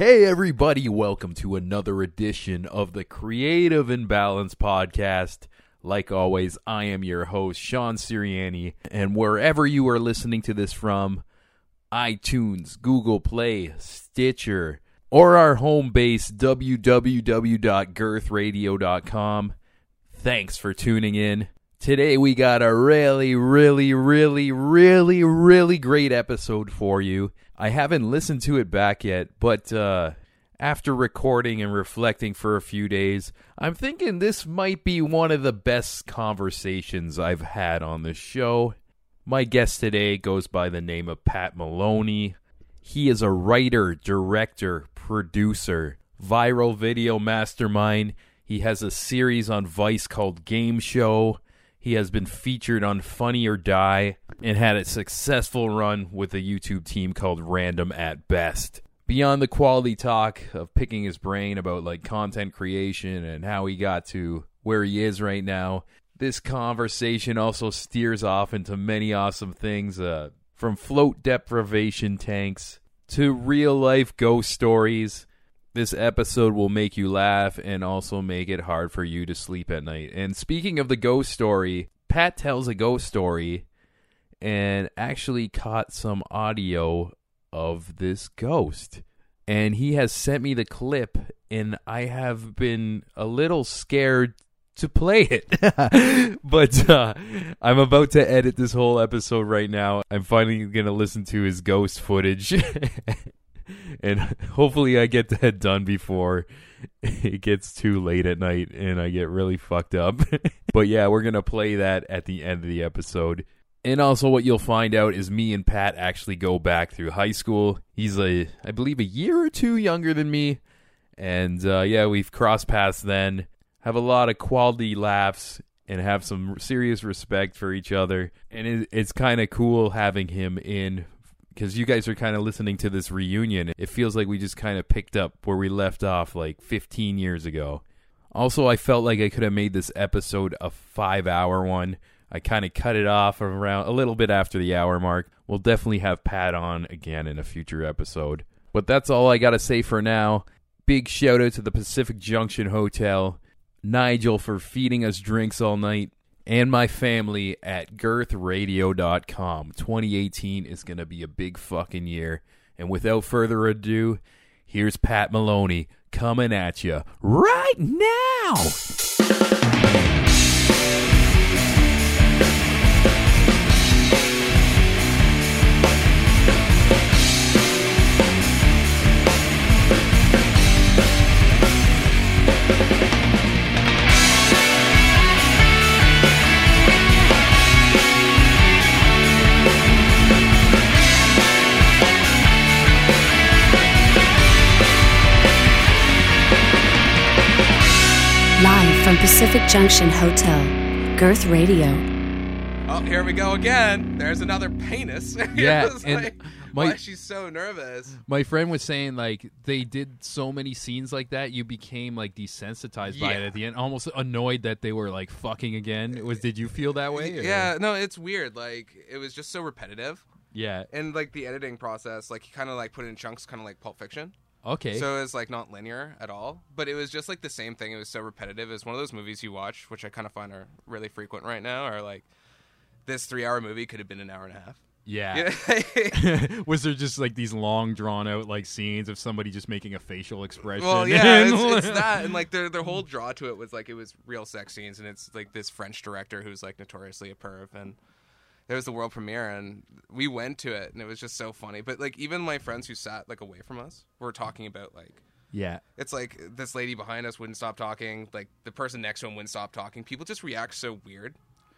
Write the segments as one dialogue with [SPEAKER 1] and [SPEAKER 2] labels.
[SPEAKER 1] Hey, everybody, welcome to another edition of the Creative Imbalance Podcast. Like always, I am your host, Sean Siriani, and wherever you are listening to this from, iTunes, Google Play, Stitcher, or our home base, www.girthradio.com, thanks for tuning in. Today, we got a really, really, really, really, really great episode for you. I haven't listened to it back yet, but uh, after recording and reflecting for a few days, I'm thinking this might be one of the best conversations I've had on the show. My guest today goes by the name of Pat Maloney. He is a writer, director, producer, viral video mastermind. He has a series on Vice called Game Show. He has been featured on Funny or Die and had a successful run with a YouTube team called Random at Best. Beyond the quality talk of picking his brain about like content creation and how he got to where he is right now, this conversation also steers off into many awesome things uh, from float deprivation tanks to real life ghost stories this episode will make you laugh and also make it hard for you to sleep at night. And speaking of the ghost story, Pat tells a ghost story and actually caught some audio of this ghost. And he has sent me the clip, and I have been a little scared to play it. but uh, I'm about to edit this whole episode right now. I'm finally going to listen to his ghost footage. and hopefully I get that done before it gets too late at night and I get really fucked up. but yeah, we're going to play that at the end of the episode. And also what you'll find out is me and Pat actually go back through high school. He's a I believe a year or two younger than me. And uh, yeah, we've crossed paths then. Have a lot of quality laughs and have some serious respect for each other. And it, it's kind of cool having him in because you guys are kind of listening to this reunion. It feels like we just kind of picked up where we left off like 15 years ago. Also, I felt like I could have made this episode a five hour one. I kind of cut it off around a little bit after the hour mark. We'll definitely have Pat on again in a future episode. But that's all I got to say for now. Big shout out to the Pacific Junction Hotel, Nigel for feeding us drinks all night, and my family at girthradio.com. 2018 is going to be a big fucking year. And without further ado, here's Pat Maloney coming at you right now.
[SPEAKER 2] Pacific Junction Hotel, Girth Radio.
[SPEAKER 3] Oh, here we go again. There's another penis.
[SPEAKER 1] Yeah,
[SPEAKER 3] It's
[SPEAKER 1] and
[SPEAKER 3] like,
[SPEAKER 1] my-
[SPEAKER 3] why she's so nervous.
[SPEAKER 1] My friend was saying like they did so many scenes like that, you became like desensitized by it at the end, almost annoyed that they were like fucking again. It was did you feel that way? or-
[SPEAKER 3] Yeah, no, it's weird. Like it was just so repetitive,
[SPEAKER 1] Yeah.
[SPEAKER 3] and like the editing process, like he kind of like put it in chunks, kind of like Pulp Fiction.
[SPEAKER 1] Okay.
[SPEAKER 3] So it's like not linear at all, but it was just like the same thing. It was so repetitive. It's one of those movies you watch, which I kind of find are really frequent right now. Are like this three-hour movie could have been an hour and a half.
[SPEAKER 1] yeah.
[SPEAKER 3] Yeah.
[SPEAKER 1] was there just like these long drawn out like scenes of somebody just making a facial expression?
[SPEAKER 3] Well, yeah, it's, it's that, and like their their whole draw to it was like it was real sex scenes, and it's like this French director who's like notoriously a perv, and there was the world premiere, and we went to it, and it was just so funny. But like even my friends who sat like away from us were talking about like
[SPEAKER 1] yeah.
[SPEAKER 3] it's like this lady behind us wouldn't stop talking, like the person next to him wouldn't stop talking. People just react so weird.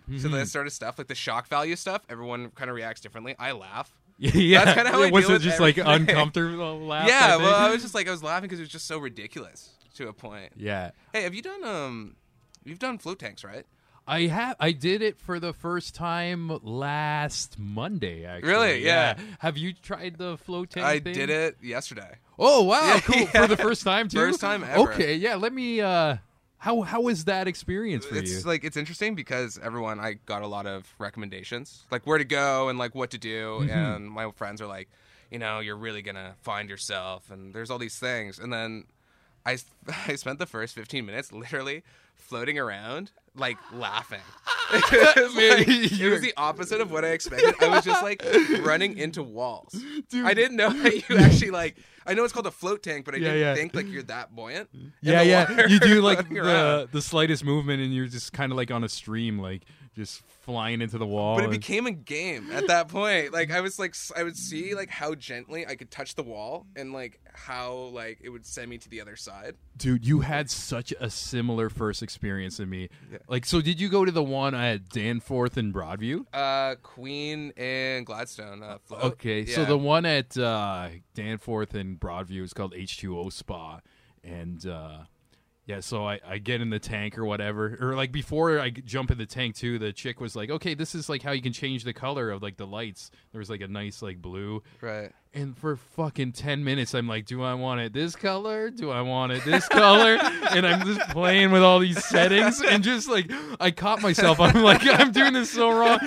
[SPEAKER 3] So
[SPEAKER 1] Mm-hmm.
[SPEAKER 3] that sort of stuff, like the shock value stuff, everyone kind of reacts differently. I laugh.
[SPEAKER 1] Yeah.
[SPEAKER 3] That's kinda how I
[SPEAKER 1] was it just like uncomfortable laugh?
[SPEAKER 3] yeah,
[SPEAKER 1] type
[SPEAKER 3] well. I was just like I was laughing because it was just so ridiculous to a point.
[SPEAKER 1] Yeah.
[SPEAKER 3] Hey, have you done um, you've done float tanks, right?
[SPEAKER 1] I have I did it for the first time last Monday actually.
[SPEAKER 3] Really? Yeah.
[SPEAKER 1] Have you tried the float tank
[SPEAKER 3] I
[SPEAKER 1] thing?
[SPEAKER 3] did it yesterday.
[SPEAKER 1] Oh wow,
[SPEAKER 3] Yeah,
[SPEAKER 1] cool.
[SPEAKER 3] yeah.
[SPEAKER 1] For the first time too?
[SPEAKER 3] First time ever.
[SPEAKER 1] Okay, yeah, let me uh how how was that experience for
[SPEAKER 3] it's
[SPEAKER 1] you?
[SPEAKER 3] like it's interesting because everyone I got a lot of recommendations, like where to go and like what to do,
[SPEAKER 1] Mm-hmm.
[SPEAKER 3] and my friends are like, you know, you're really gonna find yourself, and there's all these things, and then I I spent the first 15 minutes literally floating around like laughing. it, was like- it was the opposite of what I expected. I was just like running into walls. I didn't know that you actually like. I know it's called a float tank, but I
[SPEAKER 1] Yeah,
[SPEAKER 3] didn't
[SPEAKER 1] yeah.
[SPEAKER 3] think like you're that buoyant.
[SPEAKER 1] Yeah, yeah. You do like
[SPEAKER 3] around.
[SPEAKER 1] the the slightest movement, and you're just kind of like on a stream, like just flying into the wall.
[SPEAKER 3] But it
[SPEAKER 1] and-
[SPEAKER 3] became a game at that point. Like I was like I would see like how gently I could touch the wall and like how like it would send me to the other side.
[SPEAKER 1] Dude, you had such a similar first experience to me. Like, so did you go to the one at Danforth and Broadview?
[SPEAKER 3] Uh, Queen and Gladstone. Uh.
[SPEAKER 1] Okay, so the one at uh, Danforth and Broadview is called H2O Spa, and uh, yeah, so I, I get in the tank or whatever, or like before I jump in the tank too, the chick was like, "Okay, this is like how you can change the color of like the lights." There was like a nice like blue,
[SPEAKER 3] right.
[SPEAKER 1] And for fucking 10 minutes, I'm like, do I want it this color? Do I want it this color? and I'm just playing with all these settings and just like, I caught myself. I'm like, I'm doing this so wrong.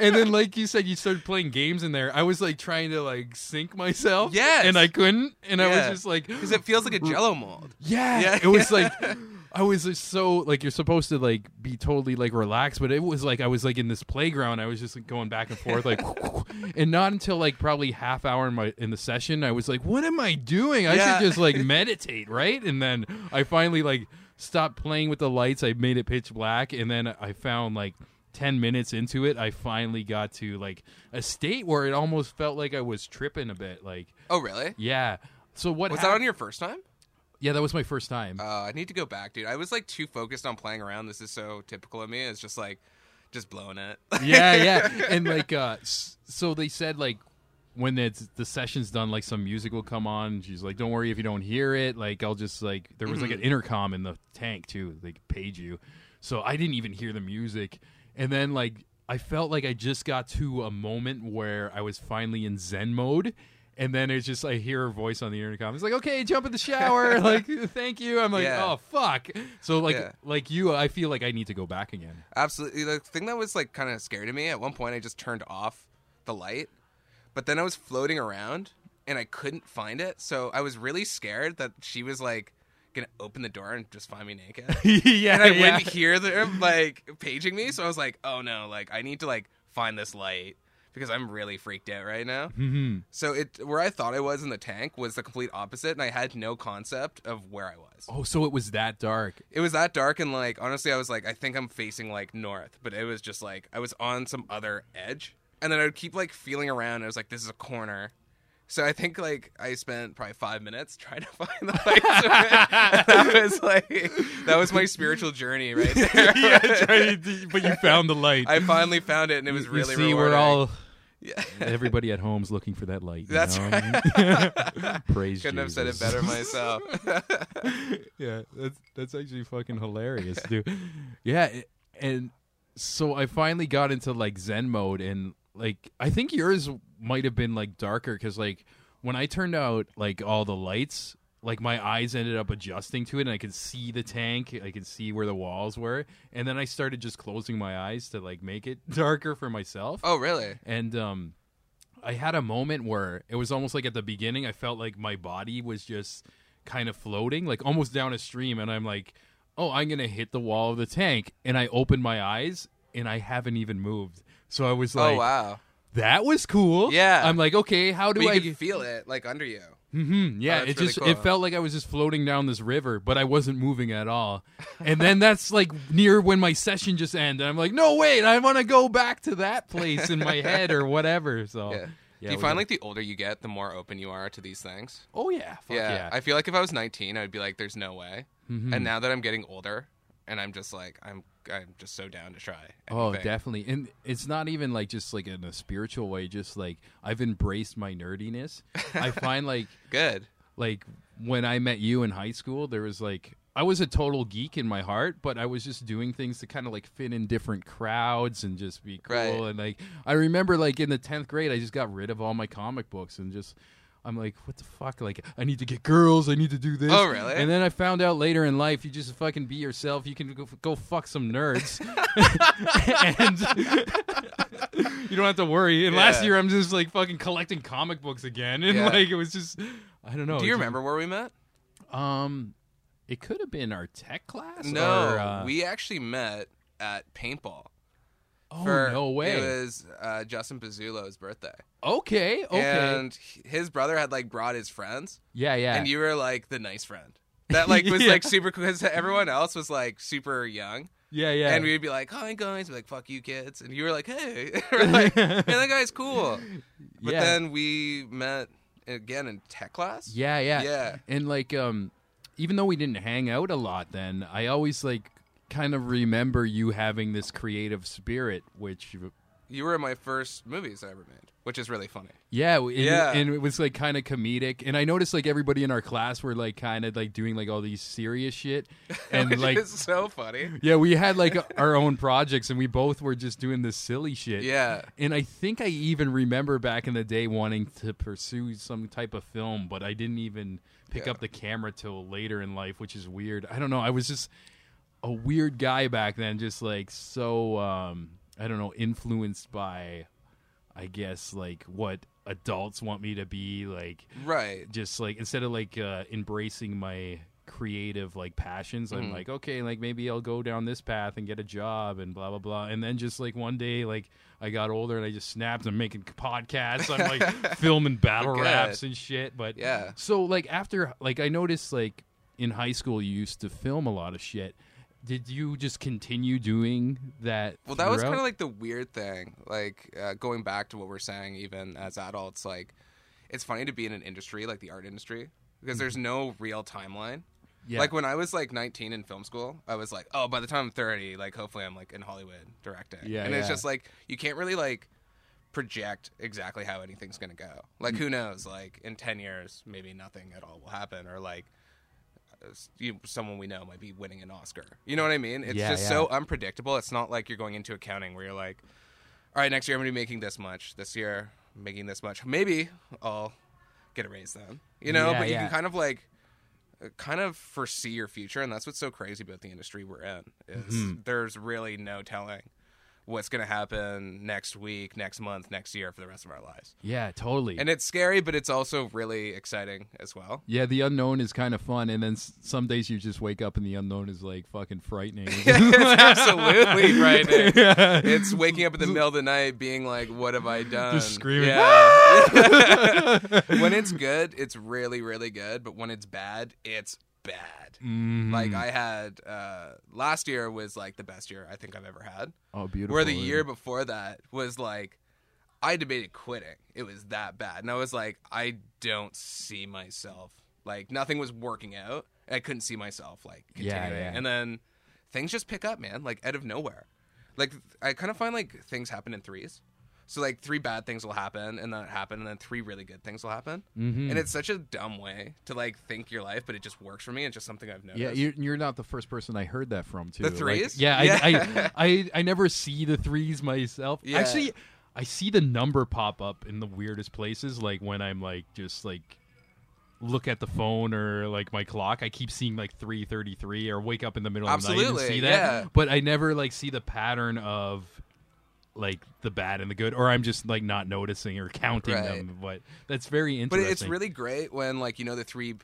[SPEAKER 1] And then, like you said, you started playing games in there. I was like trying to like sink myself.
[SPEAKER 3] Yes.
[SPEAKER 1] And I couldn't. And I was just like,
[SPEAKER 3] Because it feels like a Jello mold.
[SPEAKER 1] yeah.
[SPEAKER 3] Yeah.
[SPEAKER 1] It was like, I was just so like you're supposed to like be totally like relaxed, but it was like I was like in this playground. I was just like, going back and forth, like, and not until like probably half hour in my in the session, I was like, what am I doing? I
[SPEAKER 3] Yeah.
[SPEAKER 1] should just like meditate, right? And then I finally like stopped playing with the lights. I made it pitch black, and then I found like. 10 minutes into it i finally got to like a state where it almost felt like i was tripping a bit like
[SPEAKER 3] Oh, really?
[SPEAKER 1] yeah so what
[SPEAKER 3] Was
[SPEAKER 1] hap-
[SPEAKER 3] that on your first time?
[SPEAKER 1] Yeah that was my first time
[SPEAKER 3] Uh, I need to go back, dude. I was like too focused on playing around. This is so typical of me. It's just like, just blowing it.
[SPEAKER 1] yeah, yeah. And like, uh, so they said like when it's the session's done, like some music will come on. She's like, "Don't worry if you don't hear it. Like, I'll just like there was like an intercom in the tank too. They could page you, so I didn't even hear the music. And then like I felt like I just got to a moment where I was finally in Zen mode. And then it's just I hear her voice on the intercom. It's like, okay, jump in the shower. like, thank you. I'm like,
[SPEAKER 3] Yeah.
[SPEAKER 1] oh fuck. So like,
[SPEAKER 3] Yeah.
[SPEAKER 1] like you, I feel like I need to go back again.
[SPEAKER 3] Absolutely. The thing that was like kind of scary to me at one point, I just turned off the light, but then I was floating around and I couldn't find it. So I was really scared that she was like gonna open the door and just find me naked.
[SPEAKER 1] yeah,
[SPEAKER 3] and I
[SPEAKER 1] yeah.
[SPEAKER 3] wouldn't hear them like paging me. So I was like, oh no, like I need to like find this light because I'm really freaked out right now.
[SPEAKER 1] hmm
[SPEAKER 3] So it where I thought I was in the tank was the complete opposite, and I had no concept of where I was.
[SPEAKER 1] Oh, so it was that dark.
[SPEAKER 3] It was that dark, and like honestly, I was like, I think I'm facing like north, but it was just like I was on some other edge, and then I would keep like feeling around. I was like, this is a corner. So I think like I spent probably five minutes trying to find the lights. that was like that was my spiritual journey right there.
[SPEAKER 1] yeah, but you found the light.
[SPEAKER 3] I finally found it, and it was
[SPEAKER 1] You
[SPEAKER 3] really
[SPEAKER 1] see, we're all
[SPEAKER 3] Yeah.
[SPEAKER 1] everybody at home's looking for that light. you
[SPEAKER 3] That's
[SPEAKER 1] know? Praise
[SPEAKER 3] Couldn't have said it better myself.
[SPEAKER 1] yeah, that's that's actually fucking hilarious, dude. Yeah, it- and so I finally got into like Zen mode, and like I think yours might have been like darker because like when I turned out like all the lights, like my eyes ended up adjusting to it, and I could see the tank, I could see where the walls were, and then I started just closing my eyes to like make it darker for myself.
[SPEAKER 3] oh, really?
[SPEAKER 1] and um i had a moment where it was almost like at the beginning i felt like my body was just kind of floating like almost down a stream and i'm like oh i'm gonna hit the wall of the tank and i opened my eyes and i haven't even moved so i was like
[SPEAKER 3] oh, wow.
[SPEAKER 1] That was cool
[SPEAKER 3] Yeah.
[SPEAKER 1] i'm like okay how do
[SPEAKER 3] But you
[SPEAKER 1] i
[SPEAKER 3] feel it like under you.
[SPEAKER 1] Mm-hmm. yeah,
[SPEAKER 3] Oh,
[SPEAKER 1] it
[SPEAKER 3] really
[SPEAKER 1] just
[SPEAKER 3] cool.
[SPEAKER 1] it felt like I was just floating down this river, but I wasn't moving at all. And then that's like near when my session just ended. I'm like, no, wait, I want to go back to that place in my head or whatever. So,
[SPEAKER 3] Yeah.
[SPEAKER 1] yeah,
[SPEAKER 3] Do you find like the older you get, the more open you are to these things?
[SPEAKER 1] oh yeah, fuck
[SPEAKER 3] yeah.
[SPEAKER 1] yeah,
[SPEAKER 3] I feel like if I was 19, I'd be like, "There's no way."
[SPEAKER 1] Mhm.
[SPEAKER 3] And now that I'm getting older, and I'm just like, I'm, I'm just so down to try.
[SPEAKER 1] Oh, definitely. And it's not even like just like in a spiritual way, just like I've embraced my nerdiness. I find like
[SPEAKER 3] Good.
[SPEAKER 1] like when I met you in high school, there was like I was a total geek in my heart, but I was just doing things to kind of like fit in different crowds and just be cool.
[SPEAKER 3] Right.
[SPEAKER 1] And like I remember like in the tenth grade, I just got rid of all my comic books and just. I'm like, what the fuck? Like, I need to get girls. I need to do this.
[SPEAKER 3] Oh, really?
[SPEAKER 1] And then I found out later in life, you just fucking be yourself. You can go, go fuck some nerds. and you don't have to worry. And last year, I'm just like fucking collecting comic books again, and
[SPEAKER 3] Yeah.
[SPEAKER 1] like it was just, I don't know.
[SPEAKER 3] Do you remember where we met?
[SPEAKER 1] Um, it could have been our tech class.
[SPEAKER 3] No,
[SPEAKER 1] or, uh,
[SPEAKER 3] we actually met at paintball.
[SPEAKER 1] Oh
[SPEAKER 3] for-
[SPEAKER 1] no way.
[SPEAKER 3] It was uh, Justin Pizzulo's birthday.
[SPEAKER 1] okay, okay.
[SPEAKER 3] And his brother had like brought his friends,
[SPEAKER 1] yeah, yeah.
[SPEAKER 3] and you were like the nice friend that like was
[SPEAKER 1] Yeah.
[SPEAKER 3] like super cool because everyone else was like super young,
[SPEAKER 1] yeah, yeah.
[SPEAKER 3] and we'd be like, "Hi guys," we'd be like, "Fuck you kids," and you were like, "Hey," we're like, "Man, that guy's cool." But
[SPEAKER 1] Yeah.
[SPEAKER 3] then we met again in tech class.
[SPEAKER 1] Yeah, yeah,
[SPEAKER 3] Yeah.
[SPEAKER 1] And like, um, even though we didn't hang out a lot, then I always like kind of remember you having this creative spirit, which,
[SPEAKER 3] You were in my first movies I ever made, which is really funny.
[SPEAKER 1] yeah, and,
[SPEAKER 3] Yeah.
[SPEAKER 1] and it was like kind of comedic. And I noticed like everybody in our class were like kind of like doing like all these serious shit, and like.
[SPEAKER 3] is so funny.
[SPEAKER 1] Yeah, we had like our own projects, and we both were just doing this silly shit.
[SPEAKER 3] Yeah.
[SPEAKER 1] And I think I even remember back in the day wanting to pursue some type of film, but I didn't even pick
[SPEAKER 3] Yeah.
[SPEAKER 1] up the camera till later in life, which is weird. I don't know. I was just a weird guy back then, just like so um I don't know, influenced by I guess like what adults want me to be like
[SPEAKER 3] Right.
[SPEAKER 1] just like instead of like uh embracing my creative like passions
[SPEAKER 3] Mm-hmm.
[SPEAKER 1] i'm like okay like maybe i'll go down this path and get a job and blah blah blah and then just like one day like i got older and i just snapped i'm making podcasts i'm like filming battle
[SPEAKER 3] Good.
[SPEAKER 1] raps and shit but
[SPEAKER 3] Yeah.
[SPEAKER 1] so like after like i noticed like in high school you used to film a lot of shit did you just continue doing that
[SPEAKER 3] Well, that was kind of like the weird thing. Like uh, going back to what we're saying, even as adults, like it's funny to be in an industry like the art industry because there's no real timeline.
[SPEAKER 1] yeah.
[SPEAKER 3] Like when I was like 19 in film school, I was like, oh, by the time I'm 30, like hopefully I'm like in Hollywood directing.
[SPEAKER 1] Yeah,
[SPEAKER 3] and it's just like you can't really like project exactly how anything's gonna go. Like who knows? Like in 10 years, maybe nothing at all will happen, or like you, someone we know might be winning an Oscar. You know what I mean? It's
[SPEAKER 1] Yeah,
[SPEAKER 3] just
[SPEAKER 1] yeah.
[SPEAKER 3] so unpredictable. It's not like you're going into accounting where you're like, all right, next year I'm gonna be making this much. This year, I'm making this much. Maybe I'll get a raise then. You know,
[SPEAKER 1] Yeah,
[SPEAKER 3] but you can kind of like uh, kind of foresee your future and that's what's so crazy about the industry we're in is
[SPEAKER 1] Mm-hmm.
[SPEAKER 3] there's really no telling what's going to happen next week next month next year for the rest of our lives
[SPEAKER 1] yeah totally
[SPEAKER 3] and it's scary but it's also really exciting as well
[SPEAKER 1] Yeah, the unknown is kind of fun, and then s- some days you just wake up and the unknown is like fucking frightening.
[SPEAKER 3] it's absolutely frightening it's waking up in the middle of the night being like what have i done
[SPEAKER 1] Just screaming.
[SPEAKER 3] yeah. when it's good it's really really good but when it's bad it's bad
[SPEAKER 1] Mm.
[SPEAKER 3] like i had uh last year was like the best year i think i've ever had
[SPEAKER 1] oh, beautiful.
[SPEAKER 3] Where the year before that was like, I debated quitting. It was that bad. And I was like, I don't see myself. Like, nothing was working out. I couldn't see myself, like,
[SPEAKER 1] Yeah, yeah.
[SPEAKER 3] And then things just pick up, man, like, out of nowhere. Like, I kind of find like things happen in threes. So, like, three bad things will happen, and then it happen, and then three really good things will happen.
[SPEAKER 1] Mhm.
[SPEAKER 3] And it's such a dumb way to, like, think your life, but it just works for me. It's just something I've noticed.
[SPEAKER 1] Yeah, you're, you're not the first person I heard that from. Too
[SPEAKER 3] The
[SPEAKER 1] Like,
[SPEAKER 3] threes?
[SPEAKER 1] yeah,
[SPEAKER 3] Yeah.
[SPEAKER 1] I, I, I, I never see the threes myself.
[SPEAKER 3] Yeah.
[SPEAKER 1] Actually, I see the number pop up in the weirdest places, like when I'm like just like look at the phone or like my clock. I keep seeing like three thirty three, or wake up in the middle of the night
[SPEAKER 3] Absolutely,
[SPEAKER 1] and see that.
[SPEAKER 3] yeah.
[SPEAKER 1] But I never like see the pattern of like the bad and the good, or I'm just like not noticing or counting
[SPEAKER 3] Right.
[SPEAKER 1] them. But that's very interesting.
[SPEAKER 3] But it's really great when like you know the three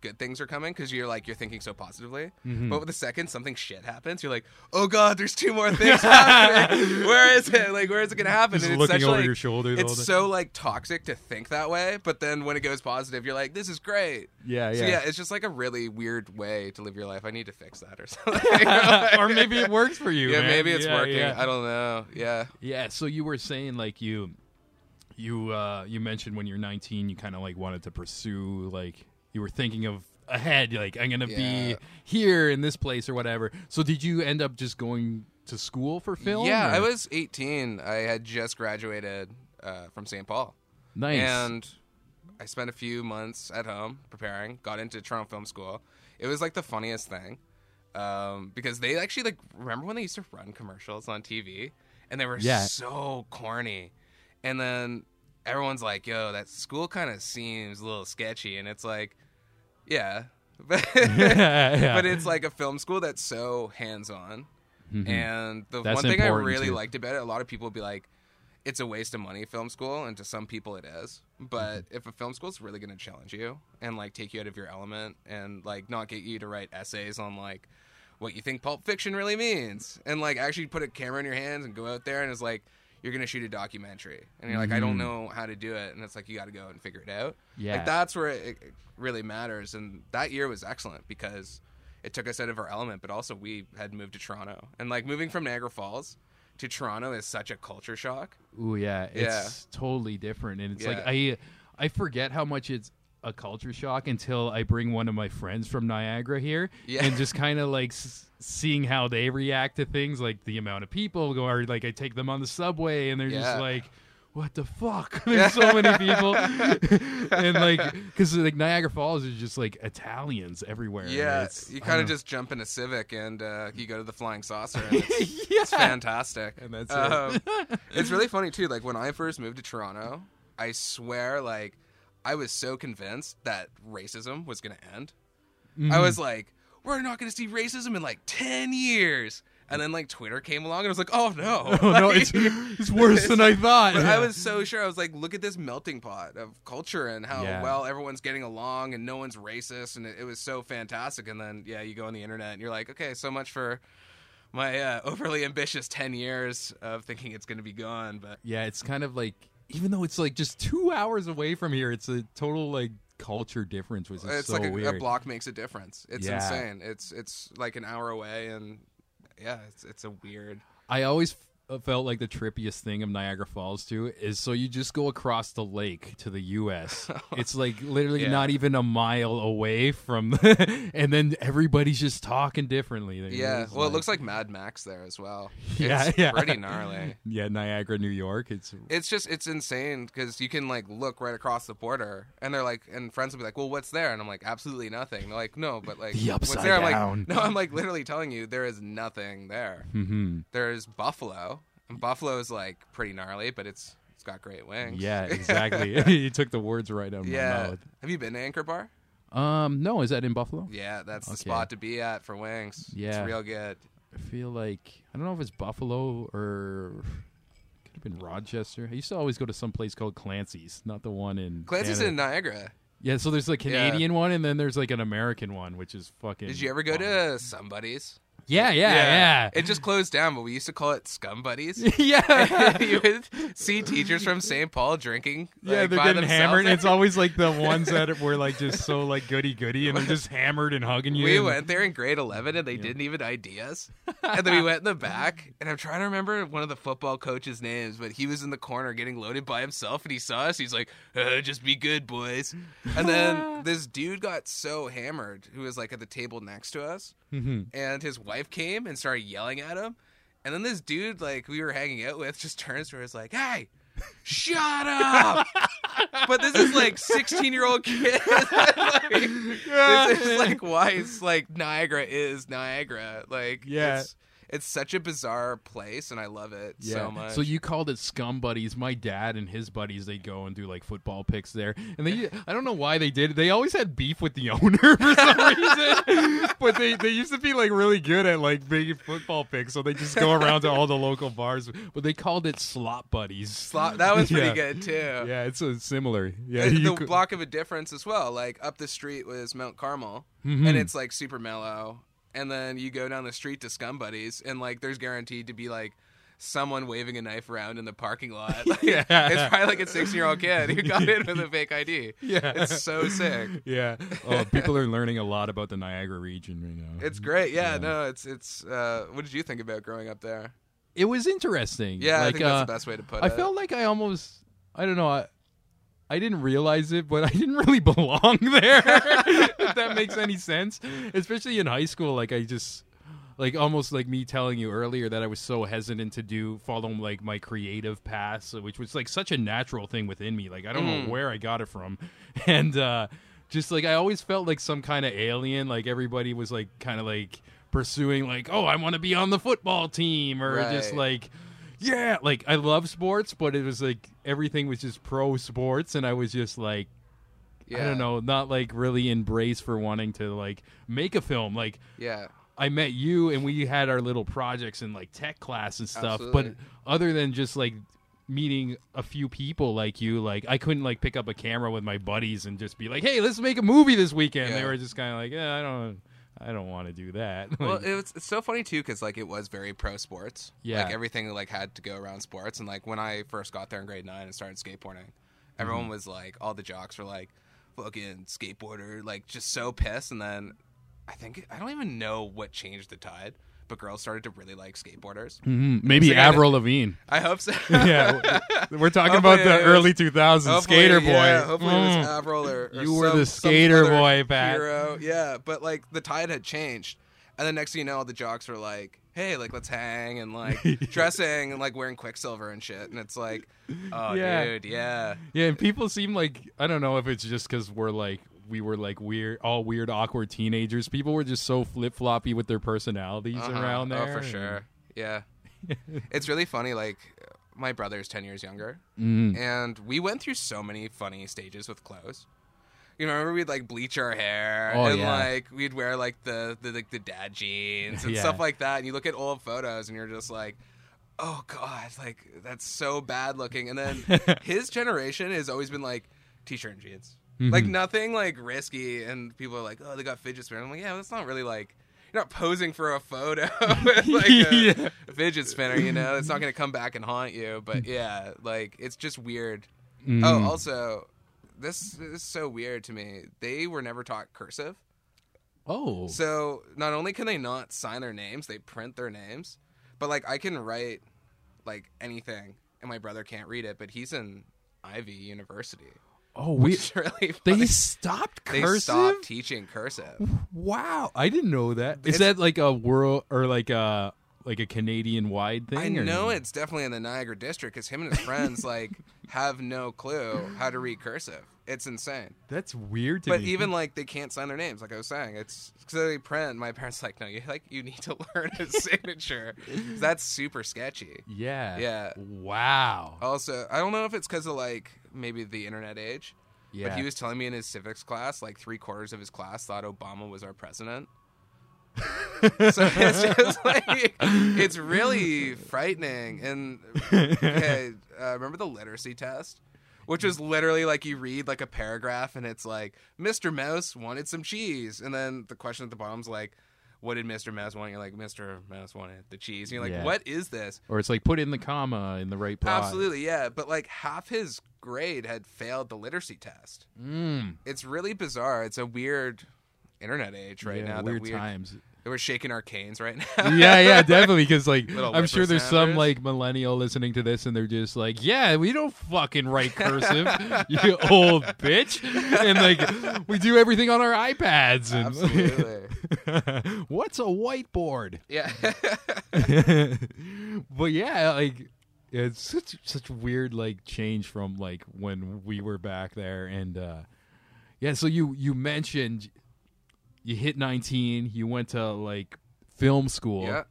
[SPEAKER 3] good things are coming because you're like you're thinking so positively.
[SPEAKER 1] Mm-hmm.
[SPEAKER 3] But with the second something shit happens, you're like, oh god, there's two more things happening. where is it? Like where is it gonna happen?
[SPEAKER 1] Just
[SPEAKER 3] And it's
[SPEAKER 1] looking over
[SPEAKER 3] like-
[SPEAKER 1] your shoulder
[SPEAKER 3] It's so like toxic to think that way. But then when it goes positive, you're like, this is great.
[SPEAKER 1] yeah,
[SPEAKER 3] So
[SPEAKER 1] yeah.
[SPEAKER 3] yeah, it's just like a really weird way to live your life. I need to fix that or something.
[SPEAKER 1] or maybe it works for you.
[SPEAKER 3] yeah,
[SPEAKER 1] man.
[SPEAKER 3] maybe it's
[SPEAKER 1] Yeah,
[SPEAKER 3] working.
[SPEAKER 1] yeah.
[SPEAKER 3] I don't know. Yeah.
[SPEAKER 1] Yeah, so you were saying like you you uh you mentioned when you're 19 you kind of like wanted to pursue like you were thinking of ahead like I'm going to
[SPEAKER 3] Yeah.
[SPEAKER 1] be here in this place or whatever. So did you end up just going to school for film?
[SPEAKER 3] Yeah,
[SPEAKER 1] or-
[SPEAKER 3] I was 18. I had just graduated uh, from St. Paul.
[SPEAKER 1] nice.
[SPEAKER 3] And I spent a few months at home preparing, got into Toronto Film School. It was like the funniest thing. Um, because they actually like remember when they used to run commercials on TV and they were
[SPEAKER 1] Yeah.
[SPEAKER 3] so corny. And then everyone's like, "Yo, that school kind of seems a little sketchy." And it's like, yeah. But
[SPEAKER 1] yeah, yeah.
[SPEAKER 3] but it's like a film school that's so hands-on.
[SPEAKER 1] Mhm.
[SPEAKER 3] And the
[SPEAKER 1] That's
[SPEAKER 3] one thing I really
[SPEAKER 1] too.
[SPEAKER 3] liked about it, a lot of people would be like, it's a waste of money film school and to some people it is but if a film school is really going to challenge you and like take you out of your element and like not get you to write essays on like what you think pulp fiction really means and like actually put a camera in your hands and go out there and it's like you're going to shoot a documentary. And you're like i don't mm-hmm. know how to do it. And it's like you got to go and figure it out.
[SPEAKER 1] Yeah.
[SPEAKER 3] like that's where it, it really matters. And that year was excellent because it took us out of our element but also we had moved to toronto. And like moving from niagara falls to toronto is such a culture shock.
[SPEAKER 1] Ooh, yeah, it's
[SPEAKER 3] Yeah.
[SPEAKER 1] totally different, and it's like I, I forget how much it's a culture shock until I bring one of my friends from Niagara here,
[SPEAKER 3] Yeah.
[SPEAKER 1] and just kind of like s- seeing how they react to things, like the amount of people go, or like I take them on the subway, and they're
[SPEAKER 3] Yeah.
[SPEAKER 1] just like. What the fuck? There's so many people, and like, because like Niagara Falls is just like Italians everywhere.
[SPEAKER 3] Yeah,
[SPEAKER 1] it's-
[SPEAKER 3] you kind of just jump in a Civic and uh, you go to the Flying Saucer. And it's,
[SPEAKER 1] yeah.
[SPEAKER 3] it's fantastic.
[SPEAKER 1] And that's it.
[SPEAKER 3] Um, it's really funny too. Like when I first moved to Toronto, I swear, like I was so convinced that racism was going to end.
[SPEAKER 1] Mm-hmm.
[SPEAKER 3] I was like, we're not going to see racism in like ten years. And then like Twitter came along and I was like, oh no,
[SPEAKER 1] Oh no, it's it's worse than I thought.
[SPEAKER 3] But I was so sure. I was like, look at this melting pot of culture and how
[SPEAKER 1] Yeah.
[SPEAKER 3] well everyone's getting along and no one's racist. And it, it was so fantastic. And then, yeah, you go on the internet and you're like, okay, so much for my uh, overly ambitious 10 years of thinking it's going to be gone. But
[SPEAKER 1] Yeah, it's kind of like even though it's like just two hours away from here, it's a total like culture difference, which is
[SPEAKER 3] it's
[SPEAKER 1] so
[SPEAKER 3] like a, a block makes a difference. It's
[SPEAKER 1] Yeah.
[SPEAKER 3] insane. It's, it's like an hour away. And yeah, it's, it's a weird.
[SPEAKER 1] I always felt like the trippiest thing of Niagara Falls too is so you just go across the lake to the U.S. it's like literally
[SPEAKER 3] Yeah.
[SPEAKER 1] not even a mile away from, and then everybody's just talking differently. They're
[SPEAKER 3] Yeah. Well, it looks like Mad Max there as well.
[SPEAKER 1] Yeah,
[SPEAKER 3] It's
[SPEAKER 1] yeah.
[SPEAKER 3] pretty gnarly.
[SPEAKER 1] yeah, Niagara, New York. It's
[SPEAKER 3] it's just it's insane because you can like look right across the border and they're like and friends will be like well what's there and i'm like absolutely nothing they're like no but like
[SPEAKER 1] The
[SPEAKER 3] what's
[SPEAKER 1] upside
[SPEAKER 3] there i'm
[SPEAKER 1] down.
[SPEAKER 3] like no i'm like literally telling you there is nothing there
[SPEAKER 1] hmm
[SPEAKER 3] there's buffalo and buffalo is like pretty gnarly but it's it's got great wings
[SPEAKER 1] yeah, exactly. you took the words right out of
[SPEAKER 3] yeah
[SPEAKER 1] my mouth.
[SPEAKER 3] have you been to anchor bar.
[SPEAKER 1] Um, no, is that in Buffalo?
[SPEAKER 3] yeah that's the spot to be at for wings
[SPEAKER 1] Yeah.
[SPEAKER 3] it's real good
[SPEAKER 1] I feel like I don't know if it's Buffalo or could have been Rochester. I used to always go to some place called Clancy's, not the one in
[SPEAKER 3] clancy's
[SPEAKER 1] Canada.
[SPEAKER 3] in niagara
[SPEAKER 1] Yeah, so there's a Canadian one and then there's like an American one, which is fucking.
[SPEAKER 3] did you ever go
[SPEAKER 1] bomb.
[SPEAKER 3] to somebody's
[SPEAKER 1] Yeah, yeah, yeah.
[SPEAKER 3] yeah, it just closed down but we used to call it scum buddies
[SPEAKER 1] Yeah.
[SPEAKER 3] you would see teachers from St. Paul drinking.
[SPEAKER 1] Yeah, they're
[SPEAKER 3] by
[SPEAKER 1] getting hammered. It's always like the ones that were like just so like goody goody, and they're just hammered and hugging you.
[SPEAKER 3] we
[SPEAKER 1] and-
[SPEAKER 3] went there in grade 11 and they didn't even ID us. and then we went in the back, and I'm trying to remember one of the football coaches' names, but he was in the corner getting loaded by himself, and he saw us. He's like, uh, just be good, boys. And then this dude got so hammered who was like at the table next to us,
[SPEAKER 1] Mm-hmm.
[SPEAKER 3] and his wife came and started yelling at him. And then this dude, like we were hanging out with, just turns to her and is like, "Hey, shut up!" but this is like sixteen-year-old kids. like, This is like why it's like Niagara is Niagara. Like,
[SPEAKER 1] Yeah.
[SPEAKER 3] it's, it's such a bizarre place, and I love it so much.
[SPEAKER 1] So you called it scum buddies. My dad and his buddies they go and do like football picks there, and they I don't know why they did. it. They always had beef with the owner for some reason, but they they used to be like really good at like big football picks. So they just go around to all the local bars, but they called it slop buddies.
[SPEAKER 3] Slop- that was pretty
[SPEAKER 1] Yeah.
[SPEAKER 3] good too.
[SPEAKER 1] Yeah, it's uh, similar. Yeah,
[SPEAKER 3] the
[SPEAKER 1] could-
[SPEAKER 3] block of a difference as well. Like up the street was Mount Carmel,
[SPEAKER 1] Mhm.
[SPEAKER 3] and it's like super mellow. And then you go down the street to Scum Buddies, and like there's guaranteed to be like someone waving a knife around in the parking lot. Like,
[SPEAKER 1] Yeah.
[SPEAKER 3] it's probably like a 16 year old kid who got in with a fake ID.
[SPEAKER 1] Yeah.
[SPEAKER 3] it's so sick.
[SPEAKER 1] yeah. Oh, people are learning a lot about the Niagara region right now.
[SPEAKER 3] It's great. Yeah,
[SPEAKER 1] Yeah.
[SPEAKER 3] no, it's it's. Uh, what did you think about growing up there?
[SPEAKER 1] it was interesting.
[SPEAKER 3] Yeah, I
[SPEAKER 1] like,
[SPEAKER 3] think that's
[SPEAKER 1] uh,
[SPEAKER 3] the best way to put
[SPEAKER 1] I
[SPEAKER 3] it.
[SPEAKER 1] felt like I almost I don't know I I didn't realize it, but I didn't really belong there. if that makes any sense, especially in high school, like I just like almost like me telling you earlier that I was so hesitant to do follow like my creative path, which was like such a natural thing within me. Like I don't
[SPEAKER 3] Mm.
[SPEAKER 1] know where I got it from, and uh just like I always felt like some kind of alien. Like everybody was like kind of like pursuing like, oh, I want to be on the football team, or just like yeah, like I love sports, but it was like everything was just pro sports, and I was just like, I don't know, not like really embrace for wanting to like make a film. Like
[SPEAKER 3] Yeah,
[SPEAKER 1] I met you, and we had our little projects in like tech class and stuff,
[SPEAKER 3] Absolutely.
[SPEAKER 1] but other than just like meeting a few people like you. Like I couldn't like pick up a camera with my buddies and just be like, "Hey, let's make a movie this weekend." They were just kind of like, "Yeah, I don't, I don't want to do that."
[SPEAKER 3] Well,
[SPEAKER 1] Like,
[SPEAKER 3] it was, it's so funny too because like it was very pro sports.
[SPEAKER 1] Yeah.
[SPEAKER 3] like everything like had to go around sports. And like when I first got there in grade nine and started skateboarding, everyone
[SPEAKER 1] Mm-hmm.
[SPEAKER 3] was like, all the jocks were like, "Fucking skateboarder!" Like just so pissed. And then I think I don't even know what changed the tide, but girls started to really like skateboarders.
[SPEAKER 1] Mhm. maybe
[SPEAKER 3] you're
[SPEAKER 1] Avril Lavigne.
[SPEAKER 3] I hope so.
[SPEAKER 1] yeah, we're talking about the
[SPEAKER 3] it
[SPEAKER 1] early
[SPEAKER 3] was-
[SPEAKER 1] 2000s skater boy.
[SPEAKER 3] Yeah, hopefully it
[SPEAKER 1] Mm.
[SPEAKER 3] was Avril or, or
[SPEAKER 1] You were
[SPEAKER 3] some-
[SPEAKER 1] the skater boy, Pat.
[SPEAKER 3] Hero. Yeah, but like the tide had changed, and then next thing you know, the jocks were like, "Hey, like let's hang," and like dressing and like wearing Quiksilver and shit, and it's like, oh,
[SPEAKER 1] Yeah.
[SPEAKER 3] dude, yeah,
[SPEAKER 1] Yeah, and people seem like I don't know if it's just because we're like we were like weird, all weird, awkward teenagers. People were just so flip floppy with their personalities
[SPEAKER 3] Uh-huh.
[SPEAKER 1] around there.
[SPEAKER 3] Oh, for sure. Yeah, it's really funny. Like my brother's ten years younger,
[SPEAKER 1] Mm.
[SPEAKER 3] and we went through so many funny stages with clothes. You know, remember we'd like bleach our hair,
[SPEAKER 1] Oh,
[SPEAKER 3] and
[SPEAKER 1] yeah.
[SPEAKER 3] like we'd wear like the, the like the dad jeans and
[SPEAKER 1] Yeah.
[SPEAKER 3] stuff like that. And you look at old photos, and you're just like, oh god, like that's so bad looking. And then his generation has always been like t-shirt and jeans,
[SPEAKER 1] Mm-hmm.
[SPEAKER 3] like nothing like risky. And people are like, oh, they got fidget spinner. I'm like, yeah, that's not really like. You're not posing for a photo with like a,
[SPEAKER 1] Yeah.
[SPEAKER 3] a fidget spinner, you know. It's not going to come back and haunt you. But yeah, like it's just weird.
[SPEAKER 1] Mm.
[SPEAKER 3] Oh, also, this is so weird to me. They were never taught cursive.
[SPEAKER 1] Oh,
[SPEAKER 3] So not only can they not sign their names, they print their names. But like I can write like anything, and my brother can't read it. But he's in Ivy University,
[SPEAKER 1] oh, we
[SPEAKER 3] really
[SPEAKER 1] they
[SPEAKER 3] funny.
[SPEAKER 1] stopped
[SPEAKER 3] They stopped teaching cursive.
[SPEAKER 1] Wow, I didn't know that. Is
[SPEAKER 3] It's-
[SPEAKER 1] that like a world or like a like a Canadian wide thing?
[SPEAKER 3] I know it's definitely in the Niagara district because him and his friends like have no clue how to read cursive. It's insane.
[SPEAKER 1] That's weird to
[SPEAKER 3] But
[SPEAKER 1] me.
[SPEAKER 3] even like they can't sign their names, like I was saying, it's because they print. My parents like, no, you like you need to learn a signature. That's super sketchy.
[SPEAKER 1] yeah,
[SPEAKER 3] Yeah.
[SPEAKER 1] Wow.
[SPEAKER 3] Also, I don't know if it's because of like maybe the internet age,
[SPEAKER 1] yeah.
[SPEAKER 3] but he was telling me in his civics class, like three quarters of his class thought Obama was our president. so it's just like it's really frightening. And okay, uh, remember the literacy test, which was literally like you read like a paragraph and it's like Mr. Mouse wanted some cheese, and then the question at the bottom's like. What did Mr. Mouse want? You're like, Mr. Mouse wanted the cheese. And you're like,
[SPEAKER 1] Yeah.
[SPEAKER 3] what is this?
[SPEAKER 1] or it's like put in the comma in the right place.
[SPEAKER 3] Absolutely, yeah. But like half his grade had failed the literacy test.
[SPEAKER 1] Mm.
[SPEAKER 3] It's really bizarre. It's a weird internet age right
[SPEAKER 1] yeah,
[SPEAKER 3] now.
[SPEAKER 1] Weird
[SPEAKER 3] weird,
[SPEAKER 1] times.
[SPEAKER 3] We're shaking our canes right now.
[SPEAKER 1] yeah, yeah, definitely. Because like, I'm sure there's some like millennial listening to this, and they're just like, "Yeah, we don't fucking write cursive, you old bitch," and like, we do everything on our iPads. And
[SPEAKER 3] Absolutely.
[SPEAKER 1] what's a whiteboard?
[SPEAKER 3] yeah.
[SPEAKER 1] but yeah, like it's such such weird like change from like when we were back there and uh yeah, so you you mentioned you hit 19, you went to like film school
[SPEAKER 3] yeah.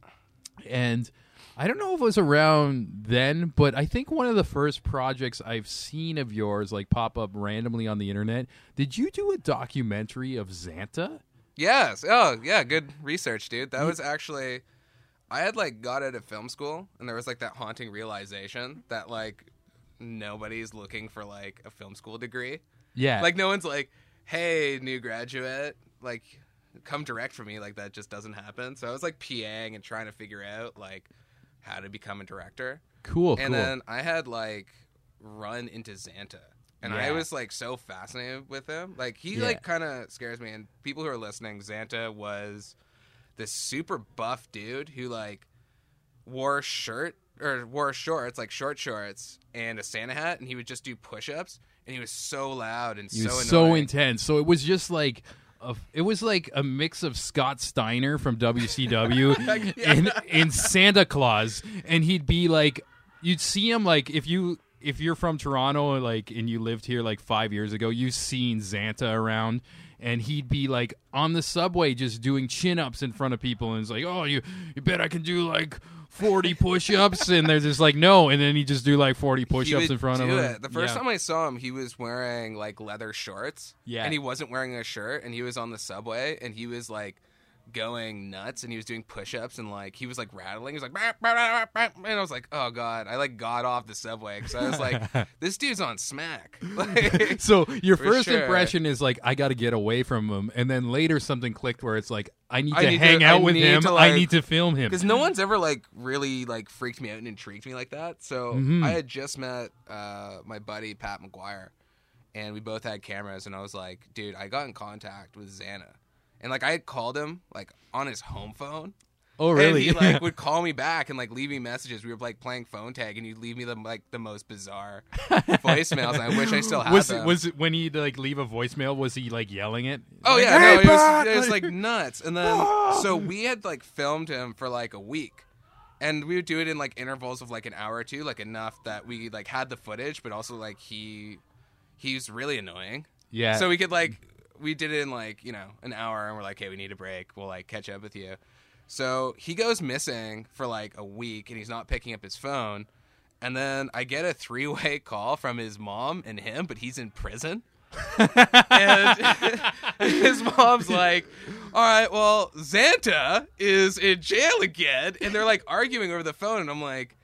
[SPEAKER 1] and I don't know if it was around then, but I think one of the first projects I've seen of yours like pop up randomly on the internet. Did you do a documentary of Xanta?
[SPEAKER 3] Yes. Oh, yeah. Good research, dude. That was actually. I had like got out of film school, and there was like that haunting realization that like nobody's looking for like a film school degree.
[SPEAKER 1] Yeah.
[SPEAKER 3] Like no one's like, "Hey, new graduate, like come direct for me." Like that just doesn't happen. So I was like PAing and trying to figure out like how to become a director.
[SPEAKER 1] cool,
[SPEAKER 3] and
[SPEAKER 1] cool.
[SPEAKER 3] then I had like run into Xanta. And I was like so fascinated with him. Like he
[SPEAKER 1] Yeah.
[SPEAKER 3] like kind of scares me. And people who are listening, Xanta was this super buff dude who like wore a shirt or wore shorts, like short shorts, and a Santa hat, and he would just do push-ups. And he was so loud and
[SPEAKER 1] He
[SPEAKER 3] so
[SPEAKER 1] was so intense. So it was just like a, it was like a mix of Scott Steiner from WCW and, and Santa Claus, and he'd be like, you'd see him like if you if you're from Toronto, like and you lived here like five years ago, you've seen Xanta around. And he'd be like on the subway just doing chin ups in front of people, and it's like, "Oh, you, you bet I can do like forty push ups," and they're just like, "No," and then he just do like forty
[SPEAKER 3] push-ups
[SPEAKER 1] in front of him.
[SPEAKER 3] it. The first
[SPEAKER 1] Yeah.
[SPEAKER 3] time I saw him, he was wearing like leather shorts.
[SPEAKER 1] Yeah.
[SPEAKER 3] And he wasn't wearing a shirt, and he was on the subway, and he was like going nuts and he was doing push-ups and like he was like rattling. He was like, "Bah, bah, bah, bah," and I was like, oh god. I like got off the subway because I was like, this dude's on smack. Like,
[SPEAKER 1] So your first
[SPEAKER 3] sure.
[SPEAKER 1] impression is like I got to get away from him, and then later something clicked where it's like I need
[SPEAKER 3] I
[SPEAKER 1] to
[SPEAKER 3] need
[SPEAKER 1] hang
[SPEAKER 3] to-
[SPEAKER 1] out
[SPEAKER 3] I
[SPEAKER 1] with him.
[SPEAKER 3] to,
[SPEAKER 1] I need to film him.
[SPEAKER 3] because no one's ever like really like freaked me out and intrigued me like that. So
[SPEAKER 1] Mhm.
[SPEAKER 3] I had just met uh, my buddy Pat McGuire, and we both had cameras. And I was like, dude, I got in contact with Xanta, and like I had called him like on his home phone.
[SPEAKER 1] oh
[SPEAKER 3] And
[SPEAKER 1] really?
[SPEAKER 3] he like would call me back and like leave me messages. We were like playing phone tag, and he'd leave me the like the most bizarre voicemails. I wish I still had
[SPEAKER 1] was
[SPEAKER 3] them.
[SPEAKER 1] it, was it when he like leave a voicemail? Was he like yelling it?
[SPEAKER 3] Oh
[SPEAKER 1] Like,
[SPEAKER 3] yeah,
[SPEAKER 1] "Hey,
[SPEAKER 3] no, it was, it was like nuts. And then so we had like filmed him for like a week. And we would do it in like intervals of like an hour or two, like enough that we like had the footage, but also like he he's really annoying.
[SPEAKER 1] yeah.
[SPEAKER 3] So we could like we did it in like, you know, an hour and we're like, hey, we need a break. We'll like catch up with you. So he goes missing for like a week and he's not picking up his phone. And then I get a three way call from his mom and him, but he's in prison. and his mom's like, "All right, well, Xanta is in jail again," and they're like arguing over the phone, and I'm like,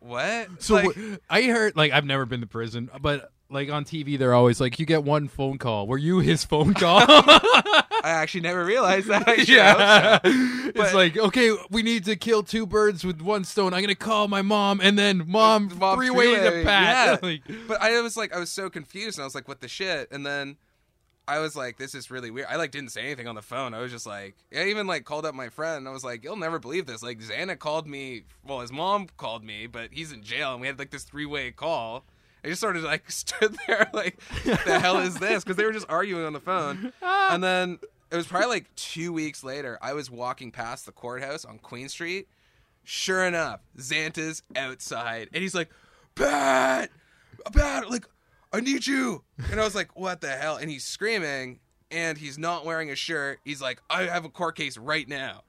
[SPEAKER 3] "What?"
[SPEAKER 1] So
[SPEAKER 3] Like,
[SPEAKER 1] wh- I heard like I've never been to prison, but like on TV they're always like you get one phone call. Were you his phone call?
[SPEAKER 3] I actually never realized that. Hope so.
[SPEAKER 1] it's like okay, we need to kill two birds with one stone. I'm gonna call my mom and then mom,
[SPEAKER 3] Mom,
[SPEAKER 1] three way to Pat.
[SPEAKER 3] yeah.
[SPEAKER 1] Like,
[SPEAKER 3] But I was like, I was so confused, and I was like, "What the shit?" And then I was like, "This is really weird." I like didn't say anything on the phone. I was just like, I even like called up my friend. And I was like, "You'll never believe this." Like Xanta called me. Well, his mom called me, but he's in jail, and we had like this three way call. I just sort of like stood there, like, "What the hell is this?" Because they were just arguing on the phone, ah. and then it was probably like two weeks later. I was walking past the courthouse on Queen Street. Sure enough, Xanta's outside, and he's like, "Pat, Pat, like, I need you." And I was like, "What the hell?" And he's screaming, and he's not wearing a shirt. He's like, "I have a court case right now."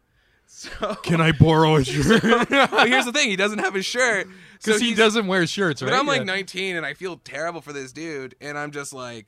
[SPEAKER 3] So,
[SPEAKER 1] Can I borrow a shirt?
[SPEAKER 3] but here's the thing: he doesn't have a shirt
[SPEAKER 1] Because
[SPEAKER 3] so
[SPEAKER 1] he doesn't wear shirts, right?
[SPEAKER 3] But I'm like
[SPEAKER 1] Yeah.
[SPEAKER 3] 19, and I feel terrible for this dude, and I'm just like.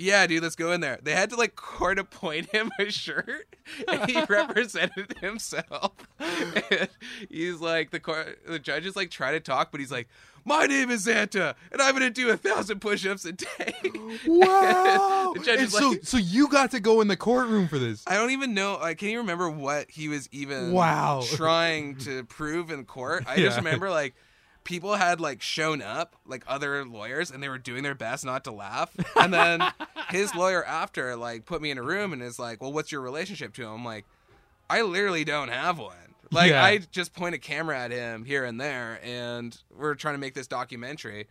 [SPEAKER 3] Yeah, dude, let's go in there. They had to like court appoint him a shirt, and he represented himself. And he's like the court, the judges like try to talk, but he's like, "My name is Xanta, and I'm gonna do a thousand push-ups a day."
[SPEAKER 1] Wow.
[SPEAKER 3] the judge
[SPEAKER 1] And
[SPEAKER 3] is
[SPEAKER 1] so,
[SPEAKER 3] like,
[SPEAKER 1] so you got to go in the courtroom for this.
[SPEAKER 3] I don't even know. I can't even remember what he was even
[SPEAKER 1] Wow.
[SPEAKER 3] trying to prove in court. I just remember like people had like shown up, like other lawyers, and they were doing their best not to laugh. And then his lawyer after like put me in a room and is like, "Well, what's your relationship to him?" I'm like, "I literally don't have one." Like
[SPEAKER 1] Yeah.
[SPEAKER 3] I just point a camera at him here and there, and we're trying to make this documentary.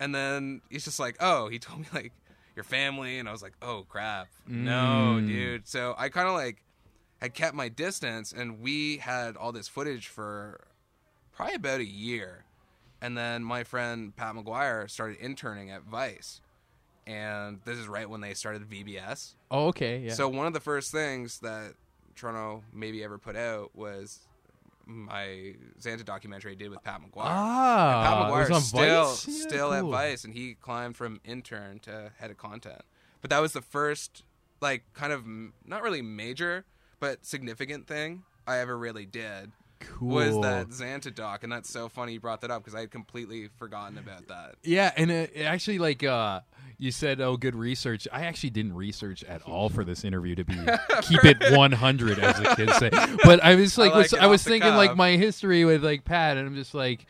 [SPEAKER 3] And then he's just like, "Oh," he told me like your family, and I was like, "Oh crap, no,
[SPEAKER 1] Mm.
[SPEAKER 3] dude." So I kind of like had kept my distance, and we had all this footage for probably about a year. And then my friend Pat McGuire started interning at Vice, and this is right when they started VBS.
[SPEAKER 1] Oh, okay. Yeah.
[SPEAKER 3] So one of the first things that Toronto maybe ever put out was my Xanta documentary I did with Pat McGuire.
[SPEAKER 1] ah,
[SPEAKER 3] Pat McGuire still
[SPEAKER 1] Vice? Yeah,
[SPEAKER 3] still at. Vice, and he climbed from intern to head of content. But that was the first, like, kind of not really major, but significant thing I ever really did
[SPEAKER 1] Cool.
[SPEAKER 3] was that Xanta doc, and that's so funny you brought that up because I had completely forgotten about that.
[SPEAKER 1] Yeah, and it, it actually, like uh, you said, oh, good research. I actually didn't research at all for this interview to be keep it one hundred, as the kids say. But I was like,
[SPEAKER 3] I like
[SPEAKER 1] was, I was thinking like my history with like Pat, and I'm just like,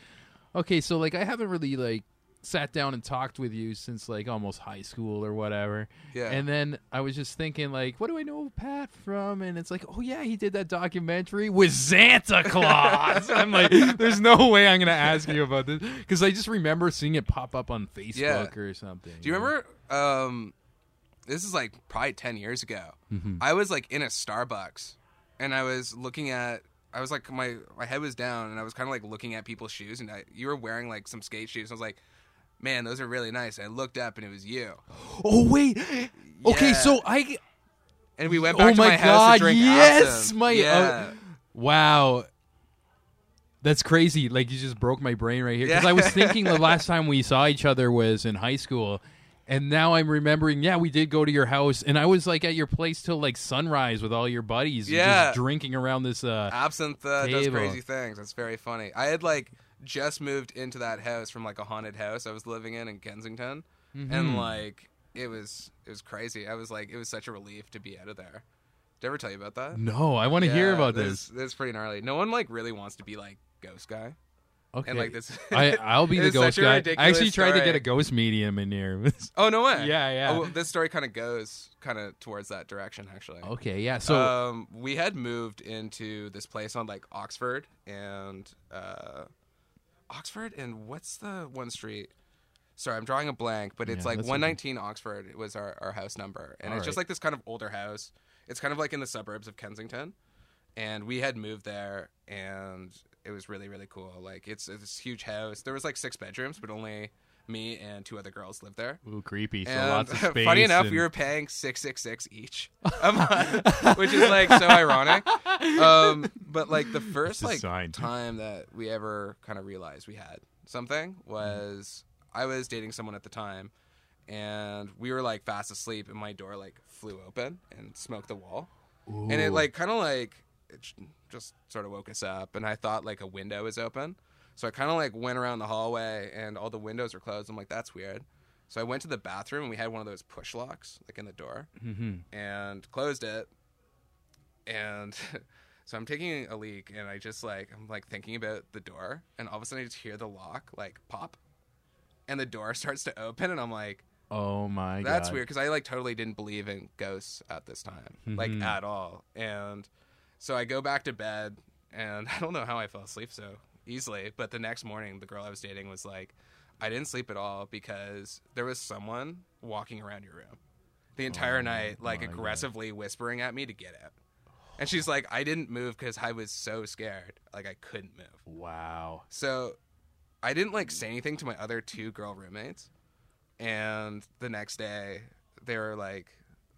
[SPEAKER 1] okay, so like I haven't really like sat down and talked with you since like almost high school or whatever.
[SPEAKER 3] Yeah.
[SPEAKER 1] And then I was just thinking like, what do I know Pat from? And it's like, oh yeah, he did that documentary with Santa Claus. I'm like, there's no way I'm gonna ask you about this because I just remember seeing it pop up on Facebook
[SPEAKER 3] Yeah.
[SPEAKER 1] or something.
[SPEAKER 3] Do you remember? Um, this is like probably ten years ago.
[SPEAKER 1] Mm-hmm.
[SPEAKER 3] I was like in a Starbucks, and I was looking at. I was like my my head was down, and I was kind of like looking at people's shoes, and I, you were wearing like some skate shoes. I was like, "Man, those are really nice." I looked up, and it was you.
[SPEAKER 1] Oh wait. Okay,
[SPEAKER 3] Yeah.
[SPEAKER 1] so I.
[SPEAKER 3] And we went
[SPEAKER 1] Oh
[SPEAKER 3] back to
[SPEAKER 1] my
[SPEAKER 3] my, house
[SPEAKER 1] God,
[SPEAKER 3] to drink
[SPEAKER 1] yes,
[SPEAKER 3] absinthe.
[SPEAKER 1] my-
[SPEAKER 3] yeah.
[SPEAKER 1] uh, Wow. That's crazy. Like you just broke my brain right here because I was thinking the last time we saw each other was in high school, And now I'm remembering, yeah, we did go to your house, and I was like at your place till like sunrise with all your buddies,
[SPEAKER 3] Yeah.
[SPEAKER 1] just drinking around this. Uh,
[SPEAKER 3] Absinthe uh, does
[SPEAKER 1] Table.
[SPEAKER 3] crazy things. That's very funny. I had like just moved into that house from like a haunted house I was living in in Kensington,
[SPEAKER 1] Mm-hmm.
[SPEAKER 3] and like it was it was crazy. I was like it was such a relief to be out of there. Did I ever tell you about that?
[SPEAKER 1] no, I want to hear about
[SPEAKER 3] this.
[SPEAKER 1] this.
[SPEAKER 3] This pretty gnarly. No one like really wants to be like ghost guy,
[SPEAKER 1] Okay,
[SPEAKER 3] and like this.
[SPEAKER 1] I, I'll be the ghost guy. I actually tried to get a ghost medium in here.
[SPEAKER 3] oh no way!
[SPEAKER 1] Yeah, yeah.
[SPEAKER 3] Oh, well, this story kind of goes kind of towards that direction actually.
[SPEAKER 1] okay, yeah. So
[SPEAKER 3] um, we had moved into this place on like Oxford and uh, Oxford and what's the one street? Sorry, I'm drawing a blank, but it's
[SPEAKER 1] Yeah,
[SPEAKER 3] like
[SPEAKER 1] that's
[SPEAKER 3] 119 Oxford. It was our, our house number, and
[SPEAKER 1] All
[SPEAKER 3] it's just
[SPEAKER 1] right.
[SPEAKER 3] like this kind of older house. It's kind of like in the suburbs of Kensington, and we had moved there, and it was really really cool. Like it's, it's this huge house. There was like six bedrooms, but only me and two other girls lived there.
[SPEAKER 1] ooh, creepy. So
[SPEAKER 3] And
[SPEAKER 1] lots of space.
[SPEAKER 3] funny enough,
[SPEAKER 1] and-
[SPEAKER 3] we were paying six six six each a month, which is like so ironic. Um, but like the first like
[SPEAKER 1] sign.
[SPEAKER 3] time that we ever kind of realized we had something was I was dating someone at the time, and we were like fast asleep, and my door like flew open and smoked the wall, and it like kind of like it just sort of woke us up, and I thought like a window was open. So I kind of like went around the hallway and all the windows were closed. I'm like, that's weird. So I went to the bathroom and we had one of those push locks like in the door
[SPEAKER 1] Mhm.
[SPEAKER 3] and closed it. And so I'm taking a leak and I just like I'm like thinking about the door and all of a sudden I just hear the lock like pop and the door starts to open and I'm like
[SPEAKER 1] Oh my god.
[SPEAKER 3] that's weird because I like totally didn't believe in ghosts at this time, like
[SPEAKER 1] Mhm.
[SPEAKER 3] at all. And so I go back to bed, and I don't know how I fell asleep so easily. But the next morning, the girl I was dating was like, "I didn't sleep at all because there was someone walking around your room the entire
[SPEAKER 1] Oh
[SPEAKER 3] night, like
[SPEAKER 1] my God.
[SPEAKER 3] aggressively whispering at me to get out." And she's like, "I didn't move because I was so scared, like I couldn't move."
[SPEAKER 1] Wow.
[SPEAKER 3] So I didn't like say anything to my other two girl roommates. And the next day, they were like,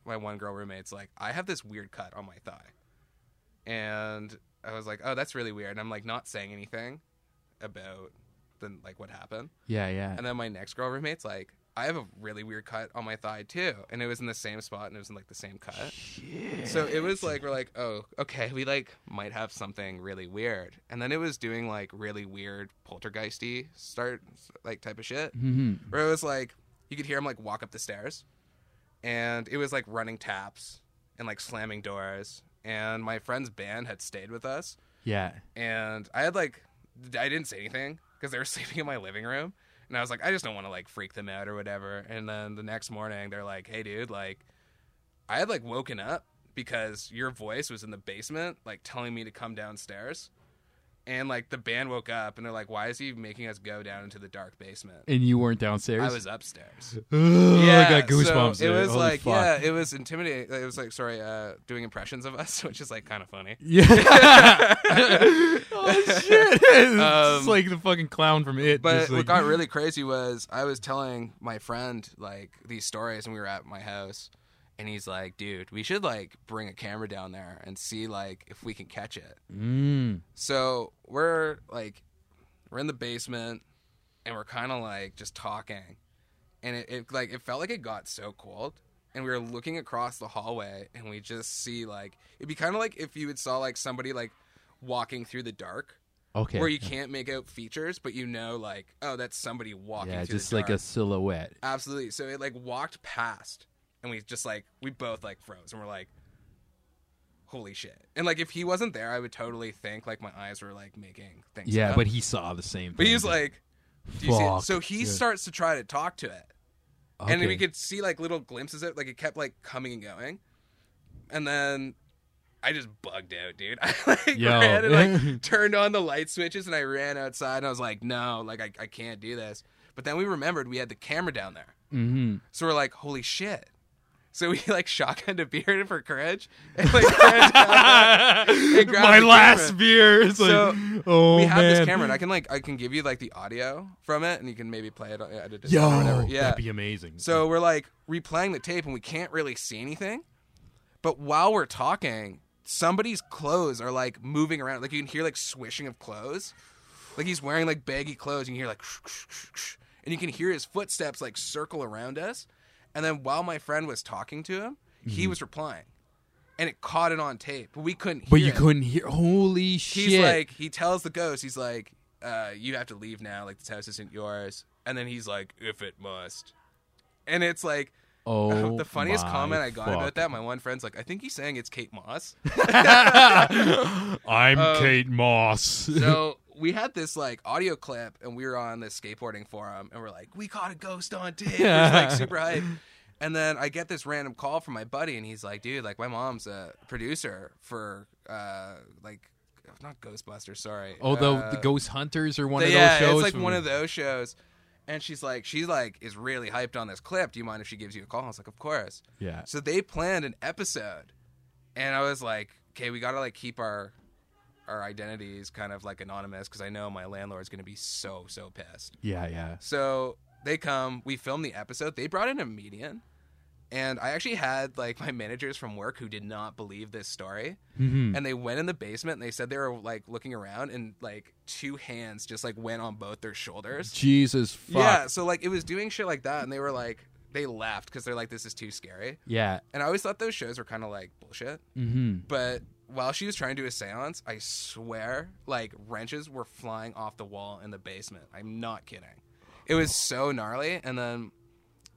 [SPEAKER 3] my one girl roommate's like, I have this weird cut on my thigh. And I was like, oh, that's really weird. And I'm like, not saying anything about the, like what happened.
[SPEAKER 1] Yeah, yeah.
[SPEAKER 3] And then my next girl roommate's like, I have a really weird cut on my thigh too. And it was in the same spot and it was in like the same cut. Shit. So it was like we're like, oh, okay, we like might have something really weird, and then it was doing like really weird poltergeisty start like type of shit,
[SPEAKER 1] Mhm.
[SPEAKER 3] where it was like you could hear him like walk up the stairs, and it was like running taps and like slamming doors, and my friend's band had stayed with us,
[SPEAKER 1] Yeah.
[SPEAKER 3] and I had like I didn't say anything because they were sleeping in my living room, and I was like, I just don't want to like freak them out or whatever. And then the next morning, they're like, Hey, dude, like I had like woken up because your voice was in the basement, like telling me to come downstairs. And like the band woke up and they're like, Why is he making us go down into the dark basement?
[SPEAKER 1] And you weren't downstairs.
[SPEAKER 3] I was upstairs.
[SPEAKER 1] Ugh,
[SPEAKER 3] yeah,
[SPEAKER 1] I got goosebumps.
[SPEAKER 3] So it was
[SPEAKER 1] Holy
[SPEAKER 3] like,
[SPEAKER 1] fuck.
[SPEAKER 3] yeah, it was intimidating. It was like, sorry, uh, doing impressions of us, which is like kind of funny.
[SPEAKER 1] Yeah. oh shit! it's
[SPEAKER 3] Um,
[SPEAKER 1] like the fucking clown from it.
[SPEAKER 3] But
[SPEAKER 1] just
[SPEAKER 3] what got really crazy was I was telling my friend like these stories, and we were at my house, and he's like, "Dude, we should like bring a camera down there and see like if we can catch it."
[SPEAKER 1] Mm.
[SPEAKER 3] So we're like, we're in the basement, and we're kind of like just talking, and it, it like it felt like it got so cold. And we were looking across the hallway, and we just see like it'd be kind of like if you would saw like somebody like walking through the dark,
[SPEAKER 1] Okay.
[SPEAKER 3] where you can't make out features, but you know, like, oh, that's somebody walking.
[SPEAKER 1] yeah, just like a silhouette.
[SPEAKER 3] absolutely. So it like walked past, and we just like we both like froze, and we're like, holy shit! And like if he wasn't there, I would totally think like my eyes were like making things.
[SPEAKER 1] Yeah,
[SPEAKER 3] up.
[SPEAKER 1] but he saw the same. Thing.
[SPEAKER 3] But he's like, do you see it? So he
[SPEAKER 1] Yeah.
[SPEAKER 3] starts to try to talk to it, and we could see like little glimpses of it. Like it kept like coming and going, and then. I just bugged out, dude. I like
[SPEAKER 1] Yo.
[SPEAKER 3] ran and like turned on the light switches and I ran outside and I was like, no, like I, I can't do this. But then we remembered we had the camera down there.
[SPEAKER 1] Mhm.
[SPEAKER 3] So we're like, holy shit. So we like shotgunned a beer for courage and like and
[SPEAKER 1] My last
[SPEAKER 3] camera.
[SPEAKER 1] beer. It's
[SPEAKER 3] So,
[SPEAKER 1] like, oh
[SPEAKER 3] we have
[SPEAKER 1] man.
[SPEAKER 3] this camera and I can like I can give you like the audio from it and you can maybe play it on edit it
[SPEAKER 1] Yo,
[SPEAKER 3] or whatever. Yeah.
[SPEAKER 1] that'd be amazing.
[SPEAKER 3] So we're like replaying the tape and we can't really see anything. But while we're talking, somebody's clothes are like moving around. Like you can hear like swishing of clothes. Like he's wearing like baggy clothes. And You can hear like and you can hear his footsteps like circle around us. And then while my friend was talking to him, he was replying, and it caught it on tape, but we couldn't. Hear
[SPEAKER 1] But you
[SPEAKER 3] it.
[SPEAKER 1] couldn't hear. Holy shit!
[SPEAKER 3] He's like, he tells the ghost, he's like, uh, "You have to leave now. Like this house isn't yours." And then he's like, "If it must," and it's like.
[SPEAKER 1] oh,
[SPEAKER 3] the funniest comment I got
[SPEAKER 1] fuck.
[SPEAKER 3] about that, my one friend's like, I think he's saying it's Kate Moss.
[SPEAKER 1] I'm
[SPEAKER 3] Um,
[SPEAKER 1] Kate Moss.
[SPEAKER 3] so we had this like audio clip and we were on this skateboarding forum and we're like, we caught a ghost on tape. It was like super hype. And then I get this random call from my buddy and he's like, dude, like my mom's a producer for uh like not Ghostbusters, sorry.
[SPEAKER 1] oh, the,
[SPEAKER 3] Uh,
[SPEAKER 1] the Ghost Hunters or one
[SPEAKER 3] the-
[SPEAKER 1] of
[SPEAKER 3] yeah,
[SPEAKER 1] those shows.
[SPEAKER 3] it's like
[SPEAKER 1] from-
[SPEAKER 3] one of those shows. And she's like, she's like, is really hyped on this clip. Do you mind if she gives you a call? I was like, of course.
[SPEAKER 1] Yeah.
[SPEAKER 3] So they planned an episode, and I was like, okay, we gotta like keep our our identities kind of like anonymous because I know my landlord's gonna be so so pissed.
[SPEAKER 1] Yeah, yeah.
[SPEAKER 3] So they come, we filmed the episode. They brought in a median, and I actually had like my managers from work who did not believe this story,
[SPEAKER 1] Mhm.
[SPEAKER 3] and they went in the basement and they said they were like looking around and like two hands just like went on both their shoulders.
[SPEAKER 1] Jesus fuck.
[SPEAKER 3] Yeah, so like it was doing shit like that, and they were like they left because they're like this is too scary.
[SPEAKER 1] Yeah.
[SPEAKER 3] And I always thought those shows were kind of like bullshit.
[SPEAKER 1] Mm-hmm.
[SPEAKER 3] But while she was trying to do a seance, I swear, like wrenches were flying off the wall in the basement. I'm not kidding. It was so gnarly. And then,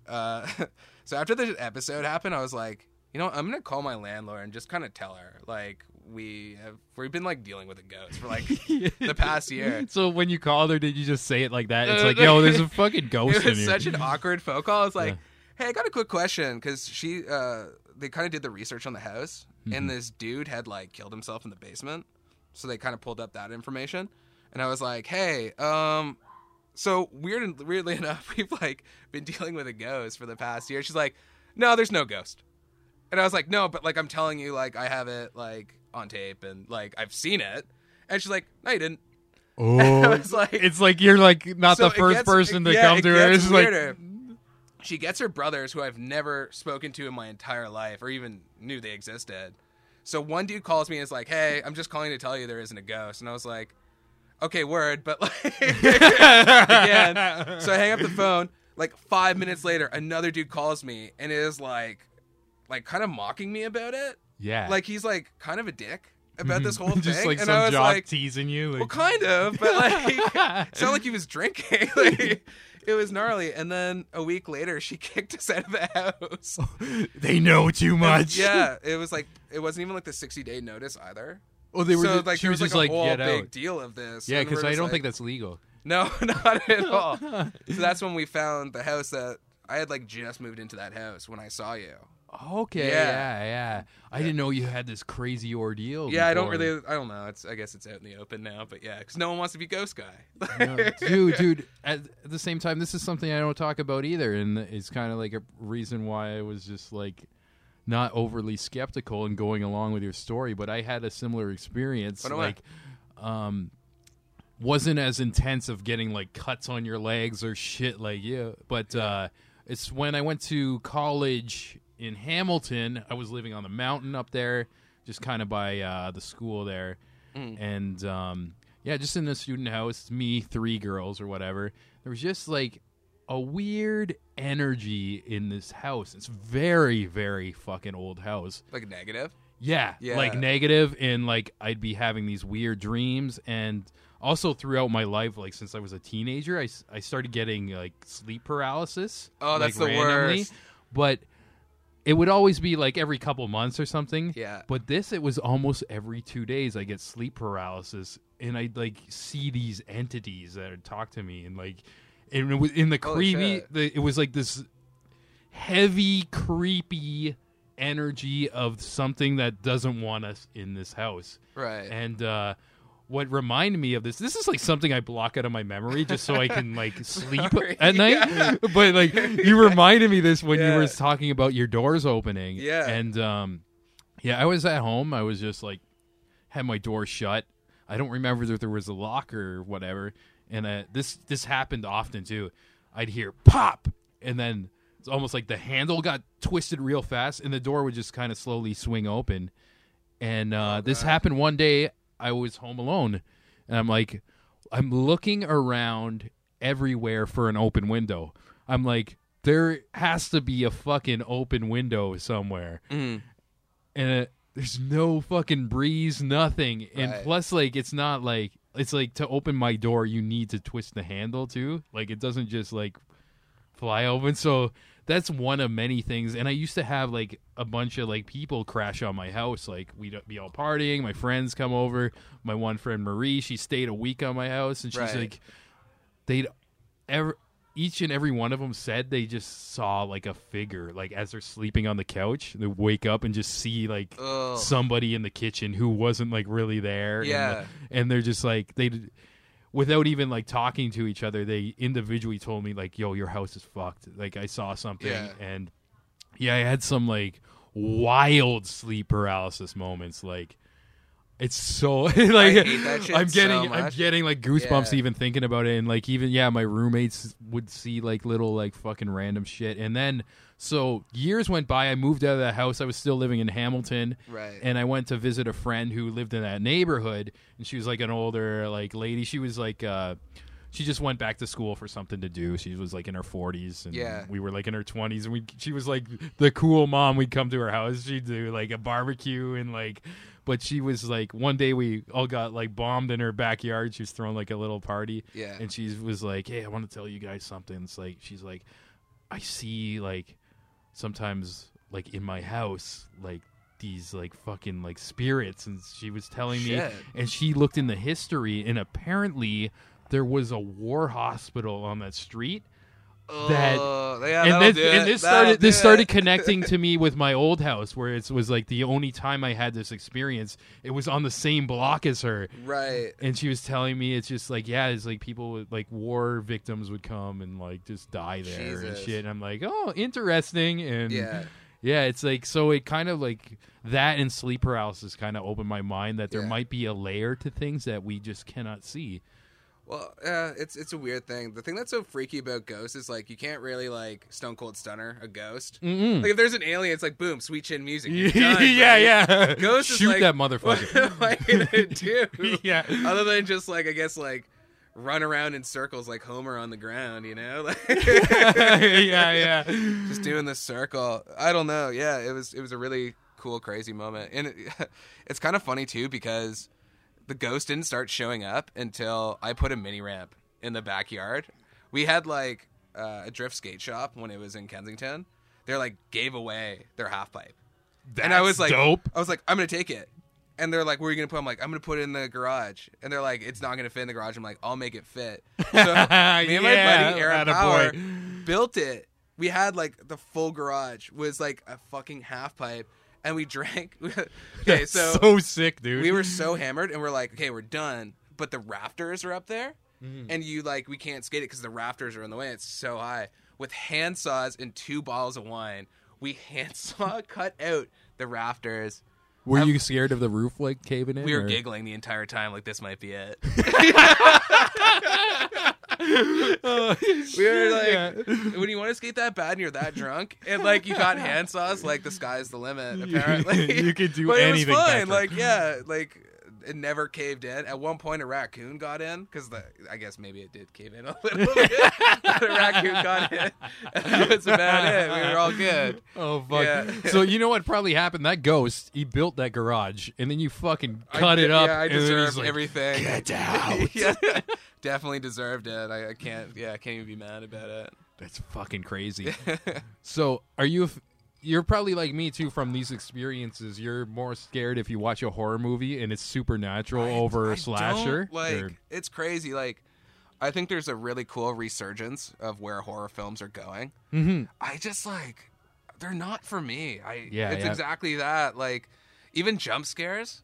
[SPEAKER 3] uh, so after the episode happened, I was like, you know, what? I'm gonna call my landlord and just kind of tell her, like, we have we've been like dealing with a ghost for like the past year.
[SPEAKER 1] So when you called her, did you just say it like that? It's
[SPEAKER 3] Uh,
[SPEAKER 1] like, yo, there's a fucking ghost
[SPEAKER 3] it
[SPEAKER 1] in
[SPEAKER 3] was
[SPEAKER 1] here.
[SPEAKER 3] such an awkward phone call. It's like,
[SPEAKER 1] Yeah.
[SPEAKER 3] "Hey, I got a quick question," because she, uh, they kind of did the research on the house,
[SPEAKER 1] Mm-hmm.
[SPEAKER 3] and this dude had like killed himself in the basement, so they kind of pulled up that information, and I was like, "Hey, um." So weird, and weirdly enough, we've like been dealing with a ghost for the past year. She's like, "No, there's no ghost," and I was like, "No, but like I'm telling you, like I have it like on tape and like I've seen it," and she's like, "No, you didn't."
[SPEAKER 1] Oh,
[SPEAKER 3] like,
[SPEAKER 1] it's like you're like not
[SPEAKER 3] so
[SPEAKER 1] the first
[SPEAKER 3] gets-
[SPEAKER 1] person to
[SPEAKER 3] yeah,
[SPEAKER 1] come to her. It's like.
[SPEAKER 3] She gets her brothers, who I've never spoken to in my entire life, or even knew they existed. So one dude calls me and is like, "Hey, I'm just calling to tell you there isn't a ghost," and I was like, "Okay, word," but like again. So I hang up the phone. Like five minutes later, another dude calls me and is like, like kind of mocking me about it.
[SPEAKER 1] yeah,
[SPEAKER 3] Like he's like kind of a dick about mm-hmm. this whole thing,
[SPEAKER 1] just like
[SPEAKER 3] and
[SPEAKER 1] some
[SPEAKER 3] I was
[SPEAKER 1] jock
[SPEAKER 3] like,
[SPEAKER 1] teasing you. Like,
[SPEAKER 3] well, kind of, but like, it sounded like he was drinking. like, it was gnarly. And then a week later, she kicked us out of the house.
[SPEAKER 1] they know too much.
[SPEAKER 3] yeah, it was like it wasn't even like the sixty day notice either.
[SPEAKER 1] Oh, they were.
[SPEAKER 3] so
[SPEAKER 1] just,
[SPEAKER 3] like
[SPEAKER 1] she
[SPEAKER 3] there
[SPEAKER 1] was
[SPEAKER 3] was like, a whole big
[SPEAKER 1] out.
[SPEAKER 3] deal of this.
[SPEAKER 1] Yeah, because I don't
[SPEAKER 3] like,
[SPEAKER 1] think that's legal.
[SPEAKER 3] no, not at all. so that's when we found the house that I had like just moved into that house when I saw you.
[SPEAKER 1] Okay,
[SPEAKER 3] Yeah.
[SPEAKER 1] yeah, yeah. I didn't know you had this crazy ordeal.
[SPEAKER 3] Yeah, I don't
[SPEAKER 1] before.
[SPEAKER 3] really. I don't know. It's. I guess it's out in the open now. But yeah, because no one wants to be ghost guy.
[SPEAKER 1] No, dude, dude. At, at the same time, this is something I don't talk about either, and it's kind of like a reason why I was just like not overly skeptical and going along with your story. But I had a similar experience.
[SPEAKER 3] I?
[SPEAKER 1] like, um, wasn't as intense of getting like cuts on your legs or shit like yeah. But uh, it's when I went to college in Hamilton. I was living on the mountain up there, just kind of by uh, the school there, and um, yeah, just in the student house. Me, three girls or whatever. There was just like a weird energy in this house. It's very, very fucking old house.
[SPEAKER 3] like negative.
[SPEAKER 1] Yeah,
[SPEAKER 3] Yeah.
[SPEAKER 1] like negative, and like I'd be having these weird dreams, and also throughout my life, like since I was a teenager, I, I started getting like sleep paralysis.
[SPEAKER 3] Oh, that's
[SPEAKER 1] like,
[SPEAKER 3] the
[SPEAKER 1] randomly.
[SPEAKER 3] worst.
[SPEAKER 1] But it would always be like every couple months or something.
[SPEAKER 3] Yeah.
[SPEAKER 1] But this, it was almost every two days. I get sleep paralysis, and I like see these entities that would talk to me, and like, and it was in the
[SPEAKER 3] Holy
[SPEAKER 1] creepy. The, it was like this heavy, creepy energy of something that doesn't want us in this house.
[SPEAKER 3] Right.
[SPEAKER 1] And uh, what reminded me of this, this is like something I block out of my memory just so I can like sleep at night. But like you reminded me this when you were talking about your doors opening.
[SPEAKER 3] Yeah.
[SPEAKER 1] And um, yeah, I was at home. I was just like had my door shut. I don't remember if there was a lock or whatever. And uh, this this happened often too. I'd hear pop, and then it's almost like the handle got twisted real fast, and the door would just kind of slowly swing open. And uh, this happened one day. I was home alone, and I'm like, I'm looking around everywhere for an open window. I'm like, there has to be a fucking open window somewhere,
[SPEAKER 3] Mm.
[SPEAKER 1] and uh there's no fucking breeze, nothing. And plus, like, it's not like it's like to open my door, you need to twist the handle too. Like, it doesn't just like fly open. So that's one of many things. And I used to have like a bunch of like people crash on my house. Like we'd be all partying. My friends come over. My one friend Marie, she stayed a week on my house, and she's
[SPEAKER 3] Right.
[SPEAKER 1] like, they'd ever. Each and every one of them said they just saw like a figure, like as they're sleeping on the couch, they wake up and just see like
[SPEAKER 3] Ugh.
[SPEAKER 1] somebody in the kitchen who wasn't like really there. and,
[SPEAKER 3] Yeah.
[SPEAKER 1] like, and they're just like they, without even like talking to each other, they individually told me like, "Yo, your house is fucked." Like I saw something,
[SPEAKER 3] Yeah.
[SPEAKER 1] and yeah, I had some like wild sleep paralysis moments. Like it's so like
[SPEAKER 3] hate that shit
[SPEAKER 1] I'm getting
[SPEAKER 3] so
[SPEAKER 1] I'm getting like goosebumps
[SPEAKER 3] Yeah.
[SPEAKER 1] even thinking about it, and like even yeah, my roommates would see like little like fucking random shit, and then so years went by. I moved out of the house. I was still living in Hamilton,
[SPEAKER 3] Right.
[SPEAKER 1] and I went to visit a friend who lived in that neighborhood, and she was like an older like lady. She was like uh she just went back to school for something to do. She was like in her 40s and
[SPEAKER 3] Yeah.
[SPEAKER 1] we were like in her 20s and we she was like the cool mom. We'd come to her house, she'd do like a barbecue and like but she was like one day we all got like bombed in her backyard. She was throwing like a little party.
[SPEAKER 3] Yeah.
[SPEAKER 1] And she was like, "Hey, I want to tell you guys something." It's like she's like I see like sometimes like in my house like these like fucking like spirits and she was telling me and she looked in the history and apparently there was a war hospital on that street that-
[SPEAKER 3] Ugh, yeah,
[SPEAKER 1] and this, and this
[SPEAKER 3] That'll
[SPEAKER 1] started this started connecting to me with my old house where it was like the only time I had this experience it was on the same block as her.
[SPEAKER 3] Right.
[SPEAKER 1] and she was telling me it's just like yeah it's like people would like war victims would come and like just die there and shit. And i'm like oh interesting. And
[SPEAKER 3] Yeah.
[SPEAKER 1] yeah it's like so it kind of like that and sleep paralysis kind of opened my mind that there
[SPEAKER 3] Yeah.
[SPEAKER 1] might be a layer to things that we just cannot see
[SPEAKER 3] Well, yeah, it's it's a weird thing. The thing that's so freaky about ghosts is like you can't really like Stone Cold Stunner a ghost.
[SPEAKER 1] Mm-mm.
[SPEAKER 3] Like if there's an alien, it's like boom, sweet chin music. you're done,
[SPEAKER 1] yeah yeah
[SPEAKER 3] Ghost is
[SPEAKER 1] shoot
[SPEAKER 3] like,
[SPEAKER 1] that
[SPEAKER 3] What
[SPEAKER 1] motherfucker
[SPEAKER 3] am I gonna do?
[SPEAKER 1] yeah
[SPEAKER 3] Other than just like I guess like run around in circles like Homer on the ground, you know? Like,
[SPEAKER 1] yeah yeah
[SPEAKER 3] just doing this circle. I don't know. Yeah, it was it was a really cool, crazy moment, and it, it's kind of funny too because the ghost didn't start showing up until I put a mini ramp in the backyard. We had like uh, a drift skate shop when it was in Kensington. They're like gave away their half pipe, and I was like,
[SPEAKER 1] dope
[SPEAKER 3] I was like, I'm gonna take it. And they're like, "Where are you gonna put?" it? I'm like, "I'm gonna put it in the garage." And they're like, "It's not gonna fit in the garage." I'm like, "I'll make it fit." So me and my buddy Aaron. Power built it. We had like the full garage was like a fucking half pipe, and we drank. okay, so,
[SPEAKER 1] so sick dude
[SPEAKER 3] we were so hammered, and we're like, okay, we're done. But the rafters are up there, mm-hmm. and you like we can't skate it because the rafters are in the way. It's so high. With hand saws and two bottles of wine, we handsaw cut out the rafters.
[SPEAKER 1] Were
[SPEAKER 3] I'm-
[SPEAKER 1] you scared of the roof like caving in
[SPEAKER 3] We were
[SPEAKER 1] or-
[SPEAKER 3] giggling the entire time, like this might be it.
[SPEAKER 1] Oh,
[SPEAKER 3] We were like,
[SPEAKER 1] yeah.
[SPEAKER 3] when you want to skate that bad and you're that drunk, and like you got hand saws, like the sky's the limit. Apparently,
[SPEAKER 1] You could do
[SPEAKER 3] but
[SPEAKER 1] anything
[SPEAKER 3] It was
[SPEAKER 1] better.
[SPEAKER 3] fine. Like yeah, like it never caved in. At one point, a raccoon got in because the I guess maybe it did cave in a little bit. but a raccoon got in. That was about it. We were all good.
[SPEAKER 1] Oh fuck!
[SPEAKER 3] Yeah.
[SPEAKER 1] So you know what probably happened? That ghost, he built that garage, and then you fucking cut
[SPEAKER 3] de-
[SPEAKER 1] it up.
[SPEAKER 3] Yeah, I
[SPEAKER 1] and then he's
[SPEAKER 3] deserved
[SPEAKER 1] like,
[SPEAKER 3] everything.
[SPEAKER 1] Get out!
[SPEAKER 3] yeah, definitely deserved it. I, I can't. Yeah, I can't even be mad about it.
[SPEAKER 1] That's fucking crazy. so, are you? You're probably like me too. From these experiences, you're more scared if you watch a horror movie and it's supernatural
[SPEAKER 3] I-
[SPEAKER 1] over
[SPEAKER 3] I
[SPEAKER 1] a slasher.
[SPEAKER 3] like
[SPEAKER 1] or-
[SPEAKER 3] it's crazy. Like I think there's a really cool resurgence of where horror films are going.
[SPEAKER 1] Mhm.
[SPEAKER 3] I just like they're not for me. I
[SPEAKER 1] Yeah,
[SPEAKER 3] it's
[SPEAKER 1] yeah.
[SPEAKER 3] exactly that. Like even jump scares.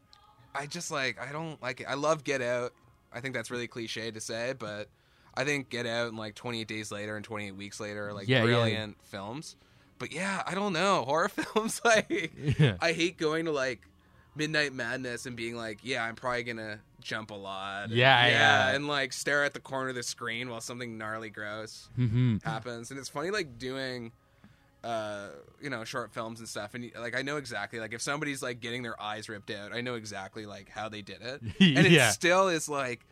[SPEAKER 3] I just like I don't like it. I love Get Out. I think that's really cliche to say, but I think Get Out and like 28 Days Later and 28 Weeks Later are like
[SPEAKER 1] yeah.
[SPEAKER 3] brilliant films. But yeah, I don't know horror films. Like
[SPEAKER 1] Yeah.
[SPEAKER 3] I hate going to like Midnight Madness and being like, yeah, I'm probably gonna jump a lot. And-
[SPEAKER 1] Yeah, yeah.
[SPEAKER 3] and like stare at the corner of the screen while something gnarly gross
[SPEAKER 1] Mhm.
[SPEAKER 3] happens. And it's funny, like doing, uh, you know, short films and stuff. And like I know exactly, like if somebody's like getting their eyes ripped out, I know exactly like how they did it. And
[SPEAKER 1] Yeah.
[SPEAKER 3] it still is like,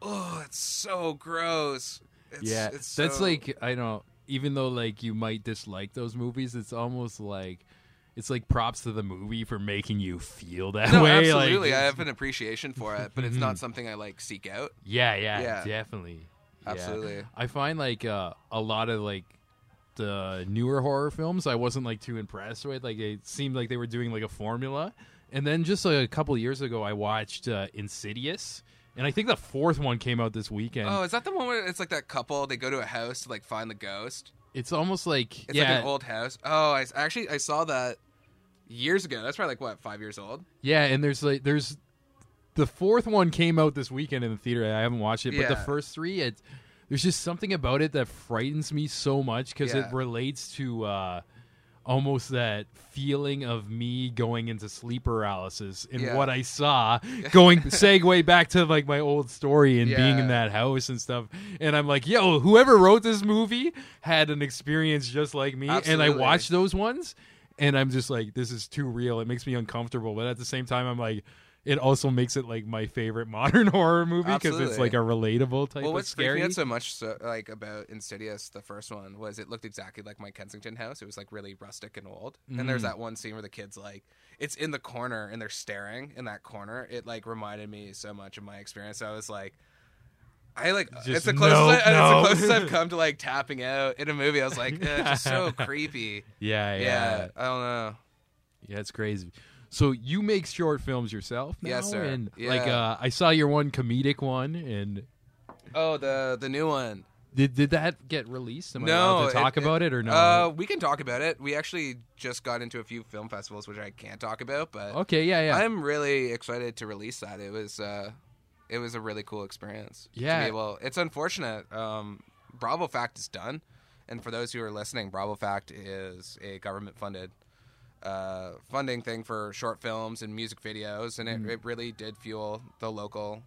[SPEAKER 3] oh, it's so gross. It's,
[SPEAKER 1] yeah,
[SPEAKER 3] it's
[SPEAKER 1] that's like I don't. Even though like you might dislike those movies, it's almost like it's like props to the movie for making you feel that
[SPEAKER 3] No,
[SPEAKER 1] way.
[SPEAKER 3] absolutely.
[SPEAKER 1] Like,
[SPEAKER 3] I have an appreciation for it, but it's not something I like seek out.
[SPEAKER 1] yeah, yeah,
[SPEAKER 3] Yeah.
[SPEAKER 1] definitely. Yeah.
[SPEAKER 3] Absolutely.
[SPEAKER 1] I find like uh, a lot of like the newer horror films I wasn't like too impressed with. Like it seemed like they were doing like a formula. And then just like, a couple years ago I watched uh, Insidious. And I think the fourth one came out this weekend.
[SPEAKER 3] Oh, is that the one where it's like that couple? They go to a house to like find the ghost.
[SPEAKER 1] it's almost like
[SPEAKER 3] It's
[SPEAKER 1] yeah,
[SPEAKER 3] like an old house. Oh, I actually I saw that years ago. That's probably like what five years old.
[SPEAKER 1] Yeah, and there's like there's the fourth one came out this weekend in the theater. I haven't watched it, but the first three, it there's just something about it that frightens me so much because
[SPEAKER 3] Yeah.
[SPEAKER 1] it relates to uh, almost that feeling of me going into sleep paralysis in
[SPEAKER 3] Yeah.
[SPEAKER 1] what I saw. Going segue back to like my old story and being in that house and stuff, and I'm like, yo, whoever wrote this movie had an experience just like me, and I watched those ones and I'm just like, this is too real. It makes me uncomfortable, but at the same time, I'm like, it also makes it like my favorite modern horror movie because it's like a relatable type
[SPEAKER 3] Well, what's
[SPEAKER 1] scary.
[SPEAKER 3] me out so much so, like about Insidious, the first one, was it looked exactly like my Kensington house. It was like really rustic and old. And
[SPEAKER 1] Mm.
[SPEAKER 3] there's that one scene where the kids like it's in the corner and they're staring in that corner. It like reminded me so much of my experience. I was like. I like
[SPEAKER 1] Just
[SPEAKER 3] it's the
[SPEAKER 1] no,
[SPEAKER 3] closest I,
[SPEAKER 1] no.
[SPEAKER 3] it's the closest I've come to like tapping out in a movie. I was like, eh, it's just so creepy.
[SPEAKER 1] yeah, Yeah,
[SPEAKER 3] yeah, I don't know.
[SPEAKER 1] Yeah, it's crazy. So you make short films yourself now,
[SPEAKER 3] Yes, sir.
[SPEAKER 1] and like uh, I saw your one comedic one, and
[SPEAKER 3] Oh, the the new one.
[SPEAKER 1] did did that get released? Am I
[SPEAKER 3] no,
[SPEAKER 1] allowed to talk about it, or no?
[SPEAKER 3] Uh, we can talk about it. We actually just got into a few film festivals, which I can't talk about, but
[SPEAKER 1] okay, yeah, yeah.
[SPEAKER 3] I'm really excited to release that. It was uh, it was a really cool experience.
[SPEAKER 1] Yeah.
[SPEAKER 3] Well, it's unfortunate. Um, Bravo Fact is done, and for those who are listening, Bravo Fact is a government funded. Uh, funding thing for short films and music videos, and it,
[SPEAKER 1] Mm.
[SPEAKER 3] it really did fuel the local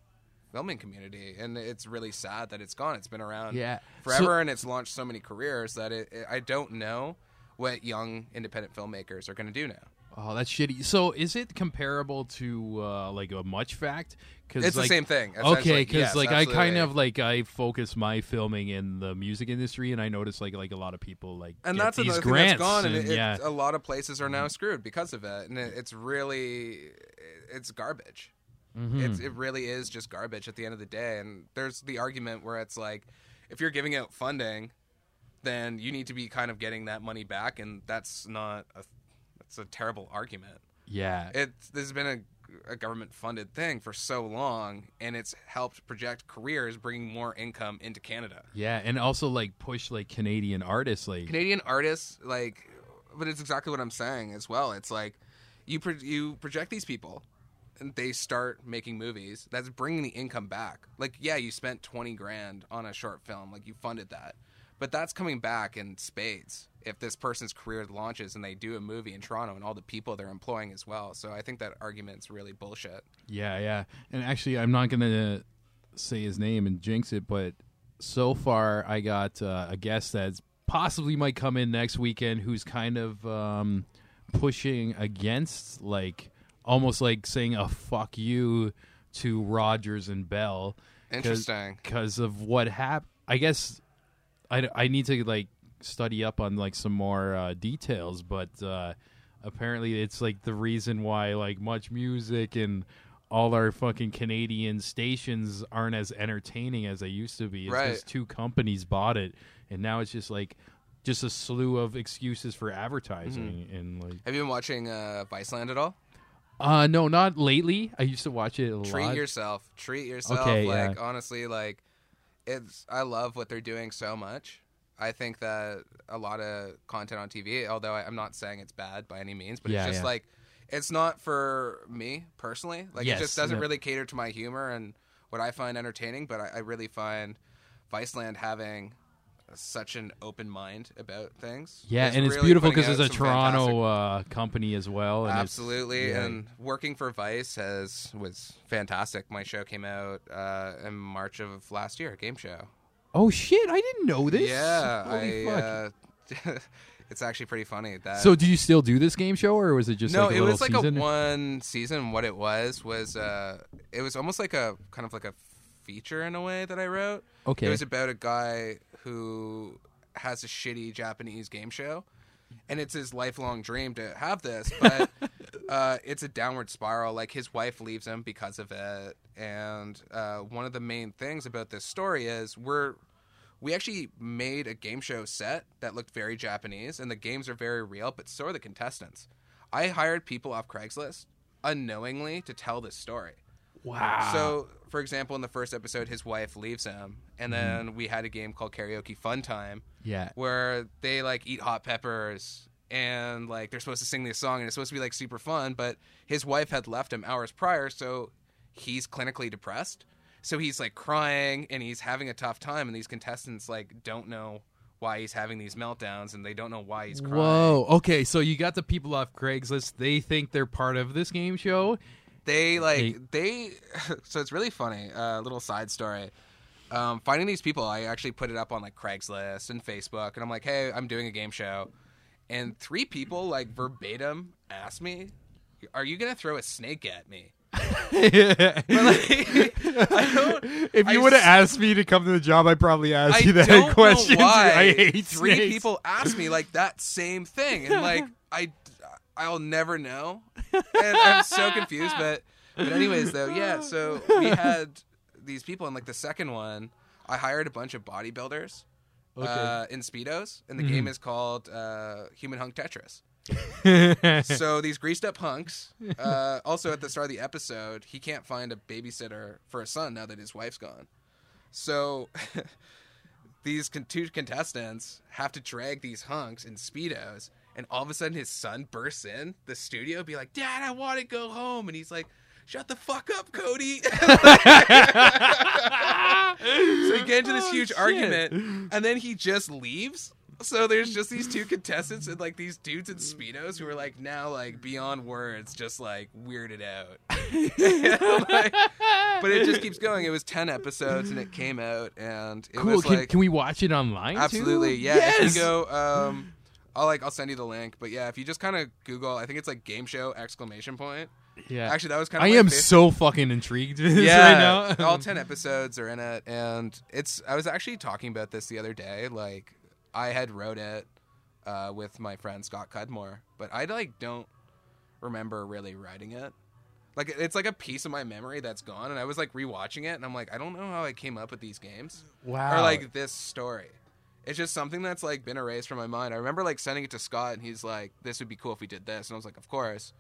[SPEAKER 3] filming community. And it's really sad that it's gone. It's been around
[SPEAKER 1] Yeah.
[SPEAKER 3] forever,
[SPEAKER 1] So-
[SPEAKER 3] and it's launched so many careers that it, it, I don't know what young independent filmmakers are going to do now.
[SPEAKER 1] Oh, that's shitty. So, is it comparable to uh, like a Much Fact? Cause,
[SPEAKER 3] It's the same thing,
[SPEAKER 1] Okay, because
[SPEAKER 3] Yes,
[SPEAKER 1] like I kind of like I focus my filming in the music industry, and I notice like like a lot of people like
[SPEAKER 3] and that's
[SPEAKER 1] these grants.
[SPEAKER 3] that's gone, and,
[SPEAKER 1] and
[SPEAKER 3] it,
[SPEAKER 1] yeah,
[SPEAKER 3] a lot of places are now screwed because of it, and it, it's really it's garbage.
[SPEAKER 1] Mm-hmm.
[SPEAKER 3] It's, it really is just garbage at the end of the day. And there's the argument where it's like, if you're giving out funding, then you need to be kind of getting that money back, and that's not a that's a terrible argument.
[SPEAKER 1] yeah,
[SPEAKER 3] It's this has been a, a government funded thing for so long, and it's helped project careers, bringing more income into Canada.
[SPEAKER 1] yeah, and also like push like Canadian artists, like
[SPEAKER 3] Canadian artists, like, but it's exactly what I'm saying as well. It's like you pro- you project these people, and they start making movies. That's bringing the income back. Like, yeah, you spent twenty grand on a short film, like you funded that, but that's coming back in spades if this person's career launches and they do a movie in Toronto and all the people they're employing as well. So I think that argument's really bullshit.
[SPEAKER 1] Yeah, yeah. And actually, I'm not gonna say his name and jinx it, but so far I got uh, a guest that possibly might come in next weekend, who's kind of um, pushing against, like, almost like saying a "fuck you" to Rogers and Bell.
[SPEAKER 3] Interesting.
[SPEAKER 1] because of what happened. I guess I, I need to like study up on like some more uh, details, but uh, apparently it's like the reason why like much music and all our fucking Canadian stations aren't as entertaining as they used to be. It's
[SPEAKER 3] Right.
[SPEAKER 1] two companies bought it, and now it's just like just a slew of excuses for advertising and like.
[SPEAKER 3] Have you been watching uh, Viceland at all?
[SPEAKER 1] Uh no, not lately. I used to watch it a
[SPEAKER 3] treat
[SPEAKER 1] lot.
[SPEAKER 3] yourself treat yourself
[SPEAKER 1] Okay,
[SPEAKER 3] like
[SPEAKER 1] yeah.
[SPEAKER 3] honestly like it's i love what they're doing so much i think that a lot of content on tv although I, i'm not saying it's bad by any means but
[SPEAKER 1] Yeah,
[SPEAKER 3] it's just
[SPEAKER 1] yeah.
[SPEAKER 3] like it's not for me personally like
[SPEAKER 1] Yes,
[SPEAKER 3] it just doesn't
[SPEAKER 1] no.
[SPEAKER 3] really cater to my humor and what i find entertaining but i, I really find viceland having such an open mind about things
[SPEAKER 1] Yeah,
[SPEAKER 3] It's
[SPEAKER 1] and it's beautiful because it's a Toronto uh, company as well. And
[SPEAKER 3] Absolutely,
[SPEAKER 1] yeah.
[SPEAKER 3] and working for Vice has was fantastic. My show came out uh, in March of last year, a game show.
[SPEAKER 1] Oh shit! I didn't know this.
[SPEAKER 3] Yeah,
[SPEAKER 1] Holy
[SPEAKER 3] I.
[SPEAKER 1] fuck.
[SPEAKER 3] Uh, it's actually pretty funny that.
[SPEAKER 1] so, do you still do this game show, or was it just
[SPEAKER 3] no,
[SPEAKER 1] like a
[SPEAKER 3] it
[SPEAKER 1] little
[SPEAKER 3] was like
[SPEAKER 1] season?
[SPEAKER 3] a one season. What it was was uh, it was almost like a kind of like a feature in a way that I wrote.
[SPEAKER 1] Okay.
[SPEAKER 3] It was about a guy who has a shitty Japanese game show, and it's his lifelong dream to have this, but uh, it's a downward spiral. Like his wife leaves him because of it, and uh, one of the main things about this story is we're we actually made a game show set that looked very Japanese, and the games are very real, but so are the contestants. I hired people off Craigslist unknowingly to tell this story.
[SPEAKER 1] Wow.
[SPEAKER 3] So, for example, in the first episode, his wife leaves him, and mm-hmm. then we had a game called Karaoke Fun Time,
[SPEAKER 1] yeah.
[SPEAKER 3] where they like eat hot peppers and like they're supposed to sing this song, and it's supposed to be like super fun. But his wife had left him hours prior, so he's clinically depressed. So he's like crying and he's having a tough time, and these contestants like don't know why he's having these meltdowns, and they don't know why he's crying.
[SPEAKER 1] Whoa. Okay, so you got the people off Craigslist. They think they're part of this game show.
[SPEAKER 3] they like
[SPEAKER 1] Hey.
[SPEAKER 3] they so it's really funny a uh, little side story um, finding these people i actually put it up on like craigslist and facebook and i'm like hey i'm doing a game show and three people like verbatim asked me are you gonna throw a snake at me
[SPEAKER 1] if
[SPEAKER 3] like, I don't,
[SPEAKER 1] you would have asked me to come to the job, I'd probably ask
[SPEAKER 3] I
[SPEAKER 1] you that question.
[SPEAKER 3] why
[SPEAKER 1] I hate
[SPEAKER 3] three
[SPEAKER 1] snakes.
[SPEAKER 3] people asked me like that same thing, and like I, I'll never know, and I'm so confused. But, but anyways, though, yeah. So we had these people, and like the second one, I hired a bunch of bodybuilders uh, in speedos, and the
[SPEAKER 1] Mm-hmm.
[SPEAKER 3] game is called uh, Human Hunk Tetris. so these greased up hunks. Uh, also, at the start of the episode, he can't find a babysitter for a son now that his wife's gone. So these con- two contestants have to drag these hunks in speedos, and all of a sudden his son bursts in the studio, be like, "Dad, I want to go home," and he's like. Shut the fuck up, Cody. so they get into this huge
[SPEAKER 1] shit.
[SPEAKER 3] argument, and then he just leaves. So there's just these two contestants and like these dudes in speedos who are like now like beyond words, just like weirded out. Like, but it just keeps going. It was ten episodes and it came out, and it
[SPEAKER 1] Cool.
[SPEAKER 3] was
[SPEAKER 1] Can,
[SPEAKER 3] like
[SPEAKER 1] can we watch it online? too?
[SPEAKER 3] absolutely yeah.
[SPEAKER 1] Yes.
[SPEAKER 3] If you go, um, I'll like I'll send you the link. But yeah, if you just kind of Google, I think it's like game show exclamation point.
[SPEAKER 1] Yeah.
[SPEAKER 3] Actually, that was kind of
[SPEAKER 1] I am so fucking intrigued this
[SPEAKER 3] yeah,
[SPEAKER 1] right now.
[SPEAKER 3] all ten episodes are in it, and it's. I was actually talking about this the other day. Like, I had wrote it uh, with my friend Scott Cudmore, but I like don't remember really writing it. Like, it's like a piece of my memory that's gone, and I was like rewatching it, and I'm like, I don't know how I came up with these games
[SPEAKER 1] wow.
[SPEAKER 3] or like this story. It's just something that's like been erased from my mind. I remember like sending it to Scott, and he's like, "This would be cool if we did this," and I was like, "Of course,"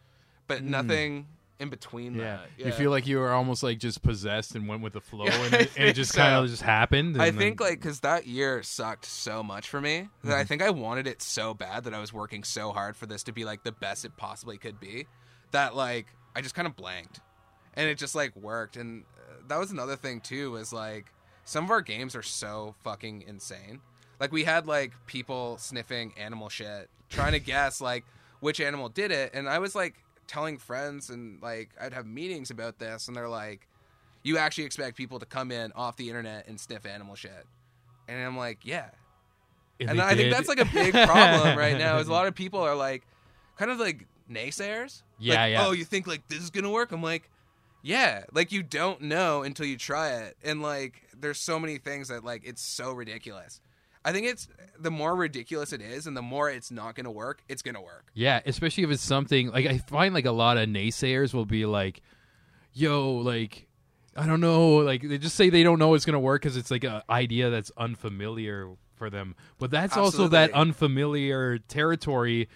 [SPEAKER 3] but nothing in between
[SPEAKER 1] yeah.
[SPEAKER 3] that.
[SPEAKER 1] You feel like you were almost like just possessed and went with the flow,
[SPEAKER 3] Yeah,
[SPEAKER 1] and, it, and it just
[SPEAKER 3] so.
[SPEAKER 1] kind of just happened.
[SPEAKER 3] I
[SPEAKER 1] then-
[SPEAKER 3] think like because that year sucked so much for me that
[SPEAKER 1] Mm-hmm.
[SPEAKER 3] I think I wanted it so bad that I was working so hard for this to be like the best it possibly could be that like I just kind of blanked and it just like worked and uh, that was another thing too was like some of our games are so fucking insane like we had like people sniffing animal shit trying to guess like which animal did it and I was like telling friends and like I'd have meetings about this and they're like you actually expect people to come in off the internet and sniff animal shit. And I'm like, yeah. And,
[SPEAKER 1] they
[SPEAKER 3] I think that's like a big problem right now is a lot of people are like kind of like naysayers.
[SPEAKER 1] Yeah,
[SPEAKER 3] Like,
[SPEAKER 1] yeah.
[SPEAKER 3] Oh, you think like this is gonna work? I'm like, yeah. Like you don't know until you try it. And like there's so many things that like it's so ridiculous. I think it's the more ridiculous it is and the more it's not gonna work, it's gonna work.
[SPEAKER 1] Yeah, especially if it's something like I find like a lot of naysayers will be like, "Yo, like I don't know, like they just say they don't know it's gonna work because it's like an idea that's unfamiliar for them." But that's also that unfamiliar territory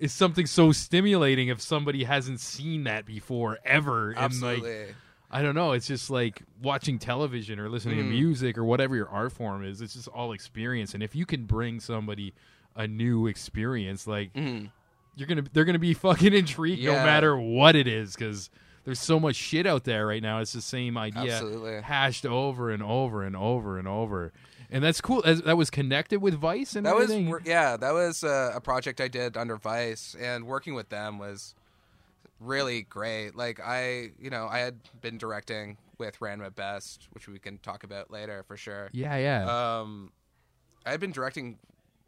[SPEAKER 1] is something so stimulating if somebody hasn't seen that before ever. And
[SPEAKER 3] Absolutely.
[SPEAKER 1] like I don't know, it's just like watching television or listening
[SPEAKER 3] Mm.
[SPEAKER 1] to music or whatever your art form is. It's just all experience, and if you can bring somebody a new experience, like
[SPEAKER 3] Mhm.
[SPEAKER 1] you're gonna they're gonna be fucking intrigued no matter what it is because there's so much shit out there right now. It's the same idea
[SPEAKER 3] Absolutely.
[SPEAKER 1] hashed over and over and over and over, and that's cool. That was connected with Vice and
[SPEAKER 3] that was
[SPEAKER 1] everything.
[SPEAKER 3] wor- yeah that was uh, a project i did under vice and working with them was really great. Like i you know i had been directing with ranma best which we can talk about later for sure.
[SPEAKER 1] Yeah, yeah,
[SPEAKER 3] um i had been directing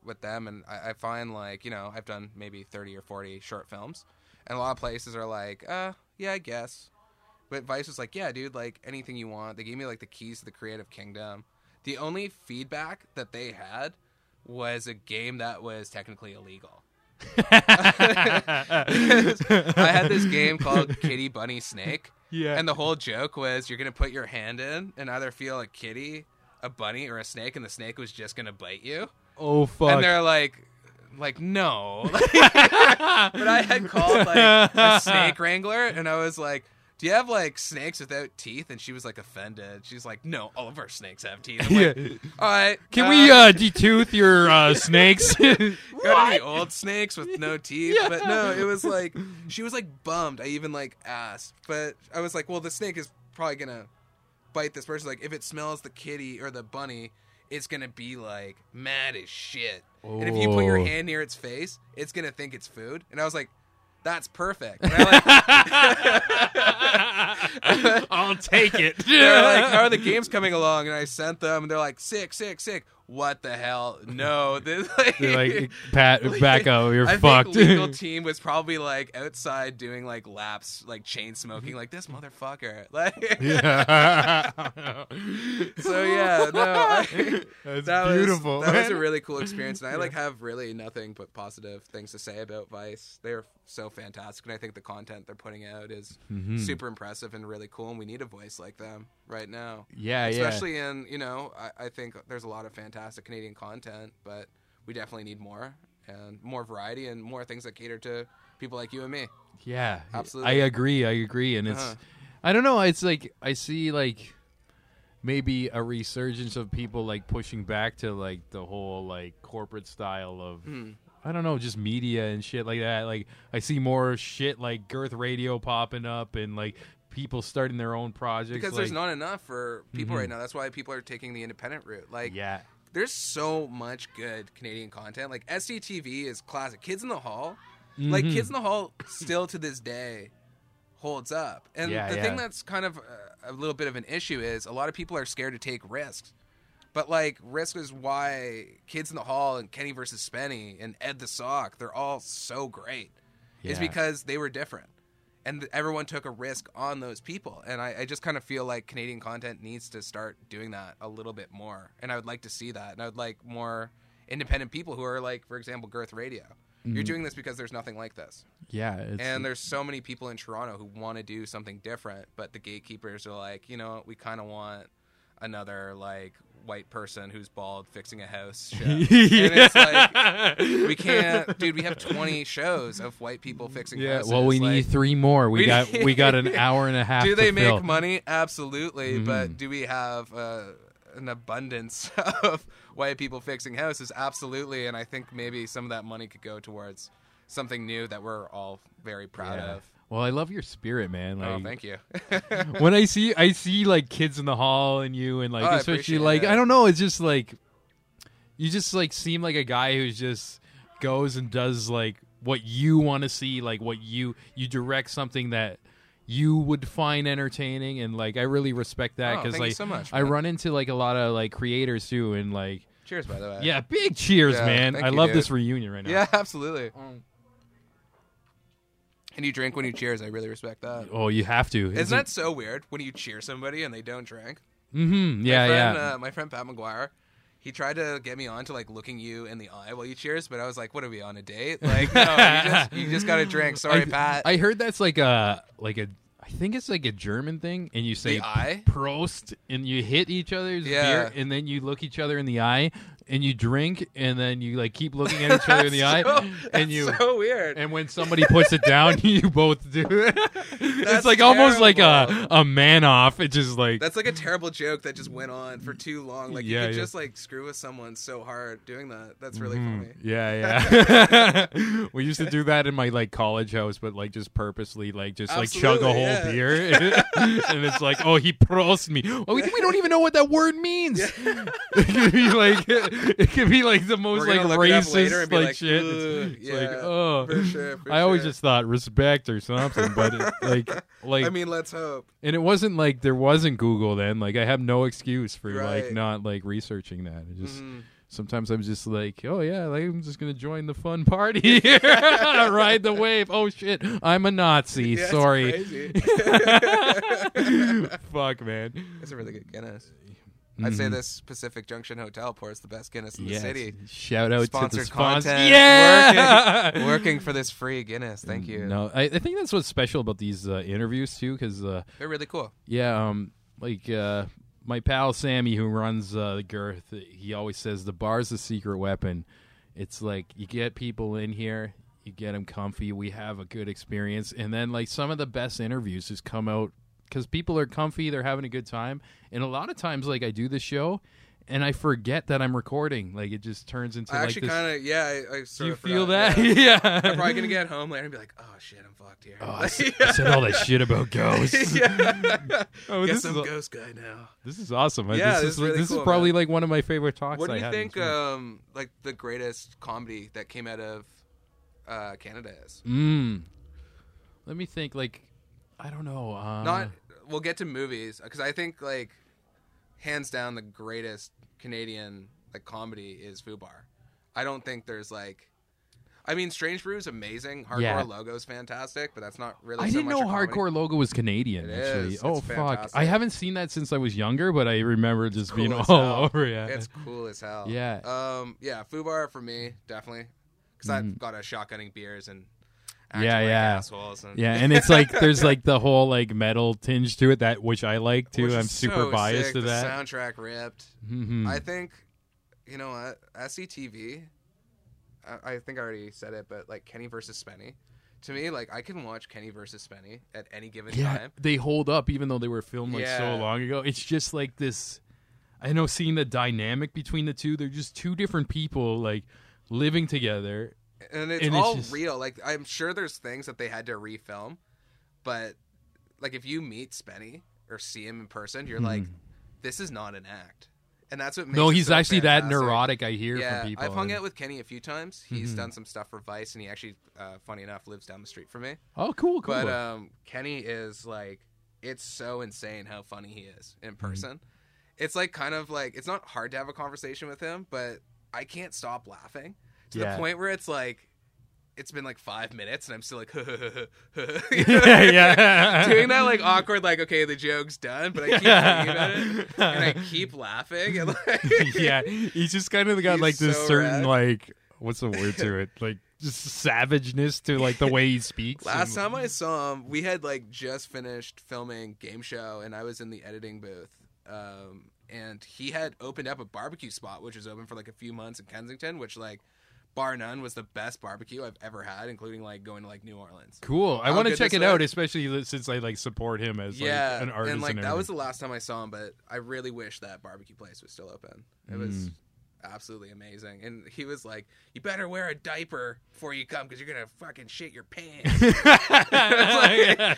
[SPEAKER 3] with them and I, I find like you know i've done maybe 30 or 40 short films and a lot of places are like uh yeah i guess. But vice was like yeah dude like anything you want. They gave me like the keys to the creative kingdom. The only feedback that they had was a game that was technically illegal. I had this game called Kitty Bunny Snake.
[SPEAKER 1] Yeah.
[SPEAKER 3] And the whole joke was you're gonna put your hand in and either feel a kitty, a bunny, or a snake, and the snake was just gonna bite you.
[SPEAKER 1] oh fuck.
[SPEAKER 3] And they're like, like no. but I had called like a snake wrangler, and I was like, "Do you have like snakes without teeth?" And she was like offended. She's like, "No, all of our snakes have teeth." I'm like,
[SPEAKER 1] yeah.
[SPEAKER 3] all right.
[SPEAKER 1] Can we uh, detooth your uh, snakes?
[SPEAKER 3] got any old snakes with no teeth? But no, it was like she was like bummed. I even like asked, but I was like, well, the snake is probably gonna bite this person. Like if it smells the kitty or the bunny, it's gonna be like mad as shit. Oh. And if you put your
[SPEAKER 1] Oh.
[SPEAKER 3] hand near its face, it's gonna think it's food. And I was like, that's perfect. Like,
[SPEAKER 1] I'll take it.
[SPEAKER 3] they're like, how are the games coming along? And I sent them, and they're like, sick, sick, sick. What the hell? No, this like,
[SPEAKER 1] like, Pat, back up. You're
[SPEAKER 3] I
[SPEAKER 1] fucked.
[SPEAKER 3] think legal team was probably like outside doing like laps, like chain smoking, like this motherfucker. Like,
[SPEAKER 1] yeah.
[SPEAKER 3] so yeah, no, I,
[SPEAKER 1] That's
[SPEAKER 3] that
[SPEAKER 1] beautiful.
[SPEAKER 3] Was, that was a really cool experience, and I like have really nothing but positive things to say about Vice. They're so fantastic, and I think the content they're putting out is
[SPEAKER 1] Mm-hmm.
[SPEAKER 3] super impressive and really cool. And we need a voice like them right now.
[SPEAKER 1] yeah, yeah.
[SPEAKER 3] especially in you know I, I think there's a lot of fantastic canadian content but we definitely need more and more variety and more things that cater to people like you and me
[SPEAKER 1] Yeah,
[SPEAKER 3] Absolutely.
[SPEAKER 1] I agree. I agree, and it's
[SPEAKER 3] Uh-huh.
[SPEAKER 1] I don't know. It's like I see like maybe a resurgence of people like pushing back to like the whole like corporate style of.
[SPEAKER 3] Hmm.
[SPEAKER 1] I don't know, just media and shit like that. Like I see more shit like Girth Radio popping up and like people starting their own projects.
[SPEAKER 3] because
[SPEAKER 1] like,
[SPEAKER 3] there's not enough for people
[SPEAKER 1] Mhm.
[SPEAKER 3] right now that's why people are taking the independent route like
[SPEAKER 1] yeah,
[SPEAKER 3] there's so much good canadian content. Like sctv is classic. Kids in the hall like
[SPEAKER 1] Mhm.
[SPEAKER 3] kids in the hall still to this day holds up. And
[SPEAKER 1] Yeah,
[SPEAKER 3] the
[SPEAKER 1] yeah.
[SPEAKER 3] thing that's kind of a, a little bit of an issue is a lot of people are scared to take risks. But like risk is why kids in the hall and kenny versus spenny and ed the sock they're all so great. Is because they were different and everyone took a risk on those people. And I, I just kind of feel like canadian content needs to start doing that a little bit more. And i would like to see that. And i would like more independent people who are like for example girth radio. You're mm-hmm. doing this because there's nothing like this.
[SPEAKER 1] Yeah, it's,
[SPEAKER 3] and there's so many people in toronto who want to do something different but the gatekeepers are like you know we kind of want another like white person who's bald fixing a house show. and it's like we can't dude we have 20 shows of white people fixing
[SPEAKER 1] yeah.
[SPEAKER 3] houses
[SPEAKER 1] Well, we
[SPEAKER 3] like,
[SPEAKER 1] need three more. We,
[SPEAKER 3] we
[SPEAKER 1] got
[SPEAKER 3] need-
[SPEAKER 1] we got an hour and a half.
[SPEAKER 3] do
[SPEAKER 1] to
[SPEAKER 3] they make
[SPEAKER 1] fill.
[SPEAKER 3] money absolutely
[SPEAKER 1] Mhm.
[SPEAKER 3] but do we have uh, an abundance of white people fixing houses absolutely and i think maybe some of that money could go towards something new that we're all very proud
[SPEAKER 1] Yeah.
[SPEAKER 3] of
[SPEAKER 1] Well, I love your spirit, man. Oh, like,
[SPEAKER 3] oh thank you
[SPEAKER 1] when I see I see like kids in the hall and you and like
[SPEAKER 3] Oh,
[SPEAKER 1] especially
[SPEAKER 3] appreciate
[SPEAKER 1] like
[SPEAKER 3] it.
[SPEAKER 1] I don't know, it's just like you just like seem like a guy who's just goes and does like what you want to see, like what you you direct something that you would find entertaining and like I really respect that
[SPEAKER 3] Oh,
[SPEAKER 1] because
[SPEAKER 3] thank you
[SPEAKER 1] like
[SPEAKER 3] so much,
[SPEAKER 1] I run into like a lot of like creators too and like
[SPEAKER 3] cheers by the way
[SPEAKER 1] yeah, big cheers,
[SPEAKER 3] Yeah,
[SPEAKER 1] man. I
[SPEAKER 3] you,
[SPEAKER 1] love
[SPEAKER 3] dude.
[SPEAKER 1] this reunion right now.
[SPEAKER 3] yeah absolutely um, and you drink when you cheers i really respect that
[SPEAKER 1] Oh, you have to.
[SPEAKER 3] isn't that so weird when you cheer somebody and they don't drink
[SPEAKER 1] Mm-hmm.
[SPEAKER 3] my
[SPEAKER 1] Yeah,
[SPEAKER 3] friend,
[SPEAKER 1] yeah.
[SPEAKER 3] Uh, my friend Pat McGuire, he tried to get me on to like looking you in the eye while you cheers, but I was like, "What are we on a date? Like, no, you just you just got to drink." Sorry,
[SPEAKER 1] I,
[SPEAKER 3] Pat.
[SPEAKER 1] I heard that's like a like a I think it's like a German thing, and you say? Prost, and you hit each other's
[SPEAKER 3] Yeah.
[SPEAKER 1] beer, and then you look each other in the eye, and you drink, and then you like keep looking at each other in the eye,
[SPEAKER 3] So-
[SPEAKER 1] and
[SPEAKER 3] that's
[SPEAKER 1] you.
[SPEAKER 3] so weird.
[SPEAKER 1] And when somebody puts it down, you both do it. it's like almost like a a man off. It's just like
[SPEAKER 3] That's like a terrible joke that just went on for too long. Like
[SPEAKER 1] Yeah,
[SPEAKER 3] you could
[SPEAKER 1] yeah.
[SPEAKER 3] just like screw with someone so hard doing that. That's really
[SPEAKER 1] Mhm.
[SPEAKER 3] funny.
[SPEAKER 1] Yeah, yeah. we used to do that in my like college house, but like just purposely, like just like chug a whole
[SPEAKER 3] yeah.
[SPEAKER 1] beer, and it's like, oh, he prost me. Oh, we, we don't even know what that word means. like it could be like the most like
[SPEAKER 3] gonna look it up
[SPEAKER 1] racist
[SPEAKER 3] later and be
[SPEAKER 1] like,
[SPEAKER 3] like,
[SPEAKER 1] shit.
[SPEAKER 3] "Ugh,
[SPEAKER 1] It's, it's like oh,
[SPEAKER 3] for sure, for
[SPEAKER 1] I always
[SPEAKER 3] sure."
[SPEAKER 1] just thought respect or something, but it, like like
[SPEAKER 3] I mean, let's hope.
[SPEAKER 1] and it wasn't like there wasn't Google then. Like I have no excuse for like not like researching that. It just
[SPEAKER 3] Mhm.
[SPEAKER 1] sometimes I'm just like, oh yeah, like, I'm just gonna join the fun party here, ride the wave. Oh shit, I'm a Nazi.
[SPEAKER 3] Yeah,
[SPEAKER 1] Sorry. Fuck man.
[SPEAKER 3] That's a really good Guinness. I'd say this Pacific Junction Hotel pours the best Guinness in the
[SPEAKER 1] Yes.
[SPEAKER 3] city.
[SPEAKER 1] Shout out to the
[SPEAKER 3] Sponsored
[SPEAKER 1] sponsor.
[SPEAKER 3] content.
[SPEAKER 1] Yeah,
[SPEAKER 3] Working, working for this free Guinness. Thank you.
[SPEAKER 1] No, I, I think that's what's special about these uh, interviews too, because uh,
[SPEAKER 3] They're really cool.
[SPEAKER 1] yeah, um, like uh, my pal Sammy who runs uh, the Girth, he always says the bar's the secret weapon. It's like you get people in here, you get them comfy, we have a good experience, and then like some of the best interviews just come out because people are comfy, they're having a good time, and a lot of times like I do the show. And I forget that I'm recording. Like it just turns into
[SPEAKER 3] I
[SPEAKER 1] like
[SPEAKER 3] actually kind of yeah. I, I sort
[SPEAKER 1] you
[SPEAKER 3] of
[SPEAKER 1] feel
[SPEAKER 3] forgot,
[SPEAKER 1] that?
[SPEAKER 3] Yeah.
[SPEAKER 1] Yeah.
[SPEAKER 3] I'm probably gonna get home later and be like, oh shit, I'm fucked here.
[SPEAKER 1] Oh, I, s- I said all that shit about ghosts.
[SPEAKER 3] yeah.
[SPEAKER 1] Oh,
[SPEAKER 3] Get
[SPEAKER 1] this
[SPEAKER 3] some
[SPEAKER 1] is,
[SPEAKER 3] ghost guy now.
[SPEAKER 1] this is awesome.
[SPEAKER 3] Yeah,
[SPEAKER 1] this
[SPEAKER 3] this
[SPEAKER 1] is
[SPEAKER 3] really
[SPEAKER 1] this
[SPEAKER 3] cool,
[SPEAKER 1] is probably
[SPEAKER 3] man.
[SPEAKER 1] like one of my favorite talks.
[SPEAKER 3] What do
[SPEAKER 1] I
[SPEAKER 3] you think?
[SPEAKER 1] this.
[SPEAKER 3] Um, like the greatest comedy that came out of uh, Canada is
[SPEAKER 1] Mm. Let me think. Like, I don't know. Uh,
[SPEAKER 3] not. We'll get to movies because I think like hands down the greatest Canadian like comedy is Fubar. I don't think there's like. I mean, Strange Brew is amazing. Hardcore
[SPEAKER 1] Yeah.
[SPEAKER 3] Logo's fantastic, but that's not really.
[SPEAKER 1] I
[SPEAKER 3] so
[SPEAKER 1] didn't know
[SPEAKER 3] comedy.
[SPEAKER 1] Hardcore Logo was Canadian.
[SPEAKER 3] It
[SPEAKER 1] actually,
[SPEAKER 3] is.
[SPEAKER 1] oh fuck! I haven't seen that since I was younger, but I remember just being
[SPEAKER 3] Cool as
[SPEAKER 1] all
[SPEAKER 3] hell.
[SPEAKER 1] over. Yeah,
[SPEAKER 3] It's cool as hell.
[SPEAKER 1] Yeah.
[SPEAKER 3] Um. Yeah. Fubar for me definitely because I've got a shotgunning beers and
[SPEAKER 1] Mm-hmm. Yeah,
[SPEAKER 3] like
[SPEAKER 1] yeah.
[SPEAKER 3] assholes and
[SPEAKER 1] yeah, and it's like there's like the whole like metal tinge to it that which I like too.
[SPEAKER 3] Which
[SPEAKER 1] I'm super
[SPEAKER 3] so
[SPEAKER 1] biased
[SPEAKER 3] sick.
[SPEAKER 1] to
[SPEAKER 3] the
[SPEAKER 1] that.
[SPEAKER 3] Soundtrack ripped.
[SPEAKER 1] Mhm.
[SPEAKER 3] I think, you know what, SCTV. I, I think I already said it, but like Kenny versus Spenny. To me, like I can watch Kenny versus Spenny at any given
[SPEAKER 1] yeah,
[SPEAKER 3] time.
[SPEAKER 1] they hold up even though they were filmed like so long ago. It's just like this. I know seeing the dynamic between the two. They're just two different people like living together.
[SPEAKER 3] And it's
[SPEAKER 1] And it's
[SPEAKER 3] all
[SPEAKER 1] just-
[SPEAKER 3] real. Like I'm sure there's things that they had to refilm, but like if you meet Spenny or see him in person, you're like, this is not an act, and that's what makes.
[SPEAKER 1] Hmm. no, he's
[SPEAKER 3] so
[SPEAKER 1] actually that neurotic. I hear
[SPEAKER 3] Yeah,
[SPEAKER 1] from people.
[SPEAKER 3] I've hung
[SPEAKER 1] and-
[SPEAKER 3] out with Kenny a few times. He's done some stuff for Vice, and he actually, uh, funny enough, lives down the street from me.
[SPEAKER 1] Oh, cool, cool.
[SPEAKER 3] But um, Kenny is like, it's so insane how funny he is in
[SPEAKER 1] Mm-hmm.
[SPEAKER 3] person. It's like kind of like it's not hard to have a conversation with him, but I can't stop laughing to
[SPEAKER 1] Yeah.
[SPEAKER 3] the point where it's like, it's been like five minutes and I'm still like,
[SPEAKER 1] yeah, yeah.
[SPEAKER 3] doing that like awkward, like okay, the joke's done, but I keep thinking about it and I keep laughing and like,
[SPEAKER 1] yeah, he's just kind of got like this
[SPEAKER 3] so
[SPEAKER 1] certain
[SPEAKER 3] rad.
[SPEAKER 1] like what's the word to it? Like just savageness to like the way he speaks.
[SPEAKER 3] Last
[SPEAKER 1] and-
[SPEAKER 3] time I saw him, we had like just finished filming game show, and I was in the editing booth. Um, and he had opened up a barbecue spot, which was open for like a few months in Kensington, which like bar none was the best barbecue I've ever had, including like going to like New Orleans.
[SPEAKER 1] Cool. I want to check it out, especially since I like support him as
[SPEAKER 3] yeah,
[SPEAKER 1] like an artist.
[SPEAKER 3] and like that was the last time I saw him, but I really wish that barbecue place was still open. It
[SPEAKER 1] Mm.
[SPEAKER 3] was absolutely amazing, and he was like, "You better wear a diaper before you come, because you're gonna fucking shit your pants."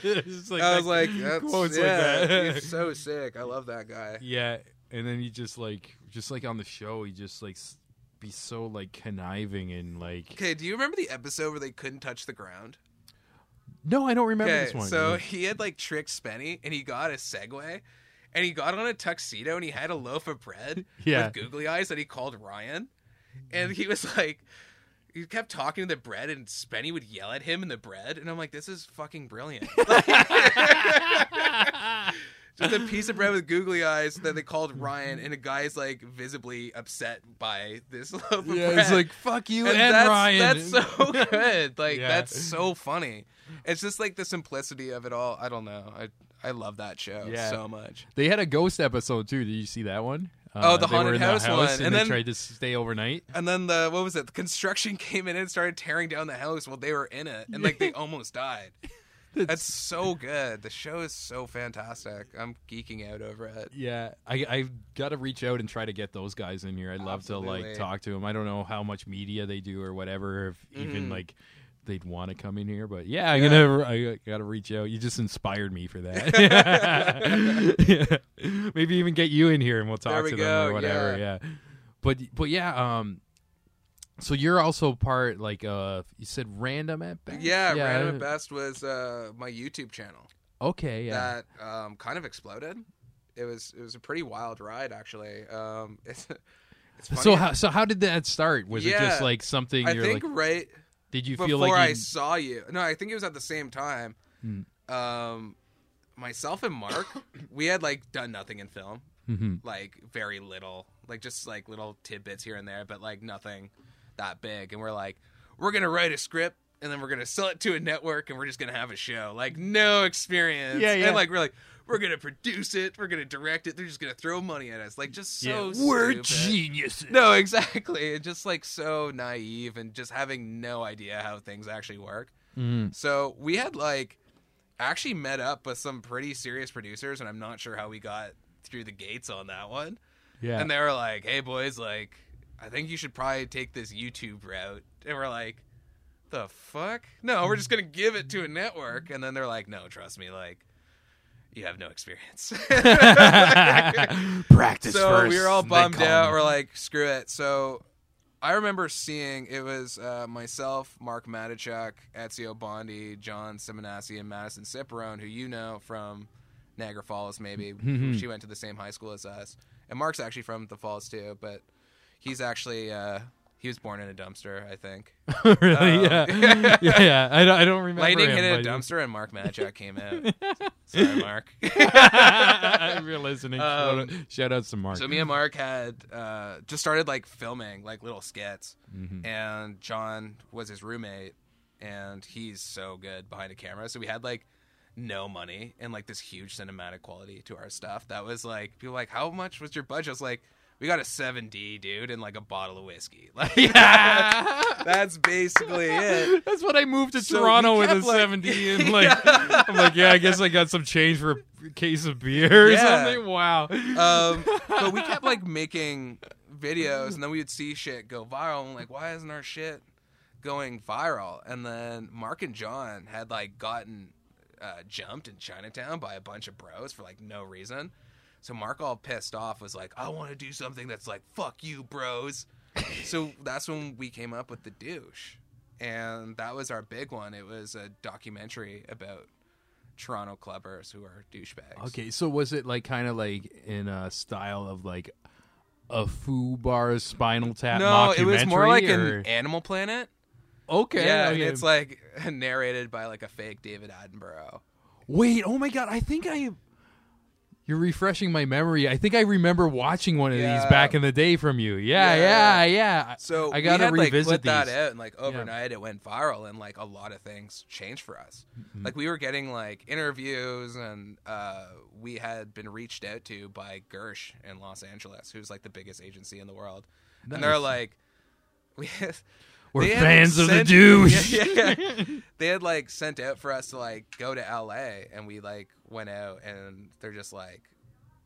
[SPEAKER 1] It's just like
[SPEAKER 3] I was like, That's,
[SPEAKER 1] quotes like
[SPEAKER 3] yeah,
[SPEAKER 1] that.
[SPEAKER 3] he's so sick. I love that guy.
[SPEAKER 1] yeah, and then he just like, just like on the show, he just like be so like conniving and like.
[SPEAKER 3] Okay, do you remember the episode where they couldn't touch the ground?
[SPEAKER 1] No, I don't remember this one.
[SPEAKER 3] so he had like tricked Spenny, and he got a Segway, and he got on a tuxedo, and he had a loaf of bread
[SPEAKER 1] Yeah.
[SPEAKER 3] with googly eyes that he called Ryan, and he was like. He kept talking to the bread, and Spenny would yell at him in the bread, and I'm like, "This is fucking brilliant!" Just a piece of bread with googly eyes that they called Ryan, and a guy's like visibly upset by this loaf of
[SPEAKER 1] yeah,
[SPEAKER 3] bread.
[SPEAKER 1] it's like fuck you and,
[SPEAKER 3] and that's,
[SPEAKER 1] Ryan.
[SPEAKER 3] That's so good. Like
[SPEAKER 1] Yeah.
[SPEAKER 3] that's so funny. It's just like the simplicity of it all. I don't know. I I love that show
[SPEAKER 1] Yeah.
[SPEAKER 3] so much.
[SPEAKER 1] They had a ghost episode too. Did you see that one?
[SPEAKER 3] Oh, uh, the
[SPEAKER 1] they were
[SPEAKER 3] haunted
[SPEAKER 1] in the
[SPEAKER 3] house one.
[SPEAKER 1] and,
[SPEAKER 3] And
[SPEAKER 1] they
[SPEAKER 3] then-
[SPEAKER 1] tried to stay overnight.
[SPEAKER 3] And then the what was it? The construction came in and started tearing down the house while they were in it, and like they almost died. That's so good. The show is so fantastic. I'm geeking out over it.
[SPEAKER 1] Yeah, I I got to reach out and try to get those guys in here. I'd love to like talk to them. I don't know how much media they do or whatever, if even
[SPEAKER 3] Mhm.
[SPEAKER 1] like they'd want to come in here. But yeah, I'm gonna I got to reach out. You just inspired me for that. Yeah. Maybe even get you in here and we'll talk
[SPEAKER 3] we
[SPEAKER 1] to them or whatever.
[SPEAKER 3] yeah.
[SPEAKER 1] Yeah. But but yeah, um. So you're also part like uh you said random at best.
[SPEAKER 3] Yeah, Random at Best was uh, my YouTube channel
[SPEAKER 1] Okay, yeah.
[SPEAKER 3] that um, kind of exploded. It was it was a pretty wild ride actually. Um, it's, it's funny.
[SPEAKER 1] so how so how did that start? Was it just like something
[SPEAKER 3] I
[SPEAKER 1] you're
[SPEAKER 3] think
[SPEAKER 1] like?
[SPEAKER 3] right
[SPEAKER 1] Did you
[SPEAKER 3] before
[SPEAKER 1] feel like
[SPEAKER 3] I saw you. No, I think it was at the same time.
[SPEAKER 1] Hmm.
[SPEAKER 3] Um, myself and Mark, we had like done nothing in film. like very little, like just like little tidbits here and there, but like nothing that big. And we're like, we're gonna write a script. And then we're gonna sell it to a network, and we're just gonna have a show. Like no experience.
[SPEAKER 1] Yeah, yeah.
[SPEAKER 3] And like we're like, we're gonna produce it, we're gonna direct it. They're just gonna throw money at us. Like just so
[SPEAKER 1] We're
[SPEAKER 3] stupid.
[SPEAKER 1] geniuses.
[SPEAKER 3] No, exactly. And just like so naive and just having no idea how things actually work.
[SPEAKER 1] Mm-hmm.
[SPEAKER 3] So we had like actually met up with some pretty serious producers, and I'm not sure how we got through the gates on that one.
[SPEAKER 1] Yeah.
[SPEAKER 3] And they were like, "Hey boys, like I think you should probably take this YouTube route." And we're like, "The fuck? No, we're just gonna give it to a network." And then they're like, "No, trust me, like." You have no experience.
[SPEAKER 1] Practice
[SPEAKER 3] so
[SPEAKER 1] first.
[SPEAKER 3] we were all bummed out.
[SPEAKER 1] me.
[SPEAKER 3] We're like, screw it. So I remember seeing it was uh, myself, Mark Matichuk, Ezio Bondi, John Simonassi, and Madison Ciperone, who you know from Niagara Falls, maybe.
[SPEAKER 1] Mm-hmm.
[SPEAKER 3] she went to the same high school as us. And Mark's actually from the Falls too, but he's actually uh, he was born in a dumpster, I think.
[SPEAKER 1] really?
[SPEAKER 3] Um,
[SPEAKER 1] yeah. yeah, yeah. I don't, I don't remember.
[SPEAKER 3] Lightning
[SPEAKER 1] him,
[SPEAKER 3] hit a dumpster, and Mark Matichuk came out. Sorry, Mark.
[SPEAKER 1] if you're listening,
[SPEAKER 3] Um,
[SPEAKER 1] shout out to Mark.
[SPEAKER 3] So me and Mark had uh, just started like filming like little skits,
[SPEAKER 1] Mm-hmm.
[SPEAKER 3] and John was his roommate, and he's so good behind a camera. So we had like no money and like this huge cinematic quality to our stuff. That was like people were like, how much was your budget? I was like, we got a seven D, dude, and like a bottle of whiskey. Like that's basically it.
[SPEAKER 1] That's what I moved to
[SPEAKER 3] So
[SPEAKER 1] Toronto with a
[SPEAKER 3] like-
[SPEAKER 1] 70 and like I'm like, yeah, I guess I got some change for a case of beer or
[SPEAKER 3] Yeah.
[SPEAKER 1] something. Wow.
[SPEAKER 3] um, but we kept like making videos, and then we would see shit go viral. And like, why isn't our shit going viral? And then Mark and John had like gotten uh, jumped in Chinatown by a bunch of bros for like no reason. So Mark, all pissed off, was like, "I want to do something that's like fuck you, bros." so that's when we came up with the douche, and that was our big one. It was a documentary about Toronto clubbers who are douchebags.
[SPEAKER 1] Okay, so was it like kind of like in a style of like a Fubar's Spinal Tap
[SPEAKER 3] No, it was more like
[SPEAKER 1] or-
[SPEAKER 3] an Animal Planet.
[SPEAKER 1] Okay.
[SPEAKER 3] yeah,
[SPEAKER 1] okay.
[SPEAKER 3] it's like narrated by like a fake David Attenborough.
[SPEAKER 1] Wait, oh my god, I think I You're refreshing my memory. I think I remember watching one of
[SPEAKER 3] Yeah.
[SPEAKER 1] these back in the day from you. Yeah,
[SPEAKER 3] Yeah.
[SPEAKER 1] yeah, yeah.
[SPEAKER 3] So
[SPEAKER 1] I gotta
[SPEAKER 3] we had, like,
[SPEAKER 1] revisit
[SPEAKER 3] put that out, and like overnight it went viral, and like a lot of things changed for us.
[SPEAKER 1] Mm-hmm.
[SPEAKER 3] Like we were getting like interviews, and uh, we had been reached out to by Gersh in Los Angeles, who's like the biggest agency in the world, and they're like, we.
[SPEAKER 1] We're
[SPEAKER 3] they had,
[SPEAKER 1] fans of the
[SPEAKER 3] sent-
[SPEAKER 1] douche.
[SPEAKER 3] Yeah, yeah, yeah. they had like sent out for us to like go to LA, and we like went out, and they're just like,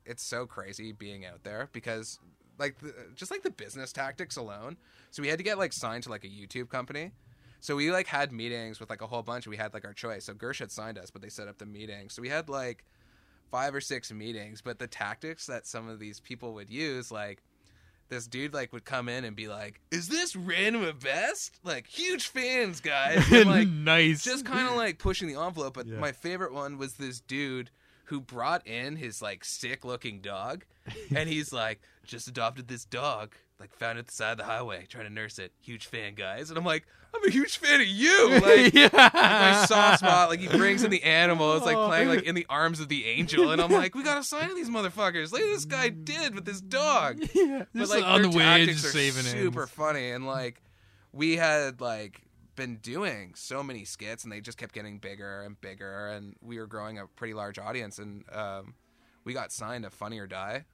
[SPEAKER 3] it's so crazy being out there because like the, just like the business tactics alone. So we had to get like signed to like a YouTube company. So we like had meetings with like a whole bunch. We had like our choice. So Gersh had signed us, but they set up the meeting. So we had like five or six meetings. But the tactics that some of these people would use, like this dude like would come in and be like, "Is this random at best? Like huge fans, guys." And, like
[SPEAKER 1] nice.
[SPEAKER 3] just kind of like pushing the envelope. But
[SPEAKER 1] Yeah.
[SPEAKER 3] my favorite one was this dude who brought in his like sick looking dog, and he's like, just adopted this dog, like found it at the side of the highway, trying to nurse it. Huge fan, guys. And I'm like, I'm a huge fan of you. Like.
[SPEAKER 1] yeah.
[SPEAKER 3] My soft spot, like he brings in the animals, like playing like in the arms of the angel, and I'm like, we gotta sign these motherfuckers. Look at this guy did with this dog
[SPEAKER 1] yeah.
[SPEAKER 3] but like
[SPEAKER 1] on
[SPEAKER 3] their
[SPEAKER 1] the way,
[SPEAKER 3] tactics
[SPEAKER 1] just
[SPEAKER 3] are
[SPEAKER 1] saving
[SPEAKER 3] super
[SPEAKER 1] hands.
[SPEAKER 3] funny and like we had like been doing so many skits and they just kept getting bigger and bigger and we were growing a pretty large audience and um, we got signed to Funny or Die.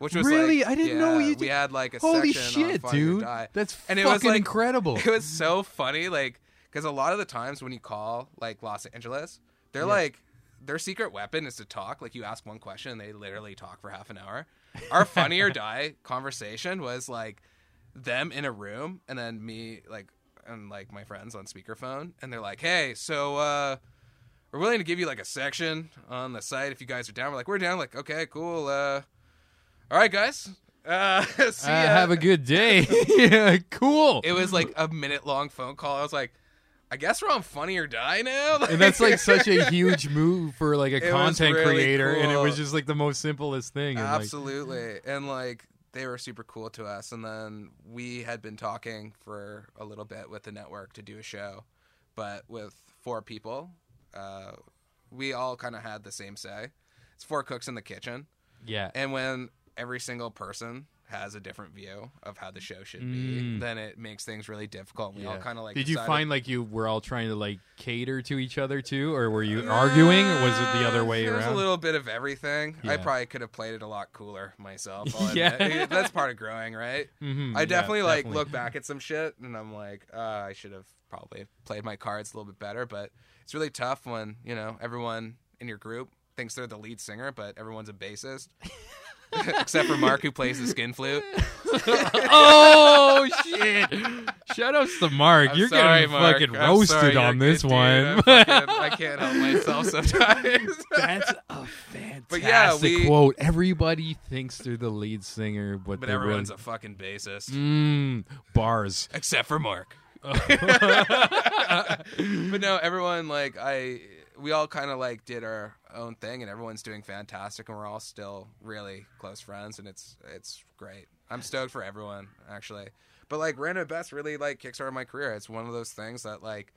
[SPEAKER 3] Which was
[SPEAKER 1] Really?
[SPEAKER 3] like-
[SPEAKER 1] I didn't know
[SPEAKER 3] yeah,
[SPEAKER 1] you
[SPEAKER 3] We had like a
[SPEAKER 1] Holy
[SPEAKER 3] section on
[SPEAKER 1] shit, dude. That's
[SPEAKER 3] and
[SPEAKER 1] fucking
[SPEAKER 3] it was like,
[SPEAKER 1] incredible.
[SPEAKER 3] It was so funny, like because a lot of the times when you call like Los Angeles, they're like their secret weapon is to talk. Like you ask one question, and they literally talk for half an hour. Our funny or die conversation was like them in a room, and then me like and like my friends on speakerphone, and they're like, "Hey, so uh, we're willing to give you like a section on the site if you guys are down." We're like, "We're down." Like, okay, cool. Uh, all right, guys. Uh, see
[SPEAKER 1] Uh,
[SPEAKER 3] ya.
[SPEAKER 1] have a good day. yeah, cool.
[SPEAKER 3] It was like a minute long phone call. I was like, I guess we're on Funny or Die now.
[SPEAKER 1] and that's like such a huge move for like a
[SPEAKER 3] It was
[SPEAKER 1] content
[SPEAKER 3] really
[SPEAKER 1] creator, and it was just like the most simplest thing. And, like,
[SPEAKER 3] absolutely, and like they were super cool to us. And then we had been talking for a little bit with the network to do a show, but with four people, uh, we all kind of had the same say. It's four cooks in the kitchen.
[SPEAKER 1] yeah,
[SPEAKER 3] And when every single person has a different view of how the show should be,
[SPEAKER 1] Mm.
[SPEAKER 3] then it makes things really difficult. We all kind of like.
[SPEAKER 1] Did you find like you were all trying to like cater to each other too, or were you arguing, or was it the other way around?
[SPEAKER 3] a little bit of everything. I probably could have played it a lot cooler myself.
[SPEAKER 1] Yeah.
[SPEAKER 3] that's part of growing, right?
[SPEAKER 1] Mhm,
[SPEAKER 3] I
[SPEAKER 1] yeah,
[SPEAKER 3] definitely like
[SPEAKER 1] definitely.
[SPEAKER 3] look back at some shit and I'm like, uh, I should have probably played my cards a little bit better. But it's really tough when you know everyone in your group thinks they're the lead singer, but everyone's a bassist, except for Mark who plays the skin flute.
[SPEAKER 1] oh shit! Shout outs to Mark.
[SPEAKER 3] I'm
[SPEAKER 1] You're
[SPEAKER 3] sorry,
[SPEAKER 1] getting
[SPEAKER 3] Mark.
[SPEAKER 1] fucking
[SPEAKER 3] I'm
[SPEAKER 1] roasted
[SPEAKER 3] sorry, you're
[SPEAKER 1] on
[SPEAKER 3] a
[SPEAKER 1] this
[SPEAKER 3] good dude.
[SPEAKER 1] one.
[SPEAKER 3] I'm fucking- I can't help myself sometimes.
[SPEAKER 1] That's a fantastic
[SPEAKER 3] But yeah, we-
[SPEAKER 1] quote. Everybody thinks they're the lead singer, but,
[SPEAKER 3] but
[SPEAKER 1] they're
[SPEAKER 3] everyone's
[SPEAKER 1] really...
[SPEAKER 3] a fucking bassist.
[SPEAKER 1] mm, bars.
[SPEAKER 3] except for Mark. but no, everyone like I we all kind of like did our own thing and everyone's doing fantastic and we're all still really close friends and it's it's great. I'm stoked for everyone actually. But like Random Best really like kickstarted my career. It's one of those things that like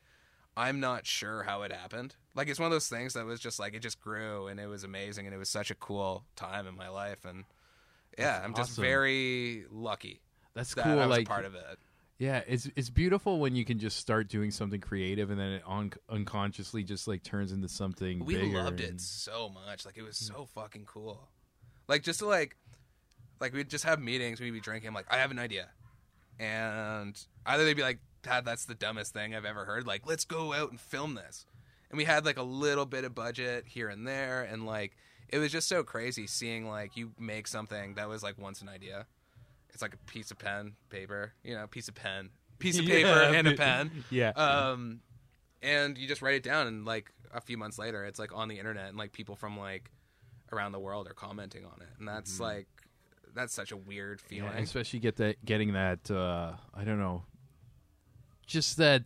[SPEAKER 3] I'm not sure how it happened. Like it's one of those things that was just like it just grew and it was amazing and it was such a cool time in my life and yeah,
[SPEAKER 1] That's
[SPEAKER 3] I'm just
[SPEAKER 1] awesome.
[SPEAKER 3] very lucky
[SPEAKER 1] That's
[SPEAKER 3] that
[SPEAKER 1] cool.
[SPEAKER 3] I was
[SPEAKER 1] like
[SPEAKER 3] part of it.
[SPEAKER 1] Yeah, it's it's beautiful when you can just start doing something creative and then it un- unconsciously just like turns into something
[SPEAKER 3] we loved it so much. Like it was mm. so fucking cool. Like just to like like we'd just have meetings we'd be drinking I'm like i have an idea. And either they'd be like dad that's the dumbest thing i've ever heard. Like let's go out and film this. And we had like a little bit of budget here and there and like it was just so crazy seeing like you make something that was like once an idea it's like a piece of pen paper you know piece of pen piece of paper
[SPEAKER 1] Yeah,
[SPEAKER 3] and a pen
[SPEAKER 1] Yeah.
[SPEAKER 3] um, and you just write it down, and like a few months later, it's like on the internet, and like people from like around the world are commenting on it, and that's like that's such a weird
[SPEAKER 1] Yeah,
[SPEAKER 3] feeling.
[SPEAKER 1] especially get that getting that uh I don't know. Just that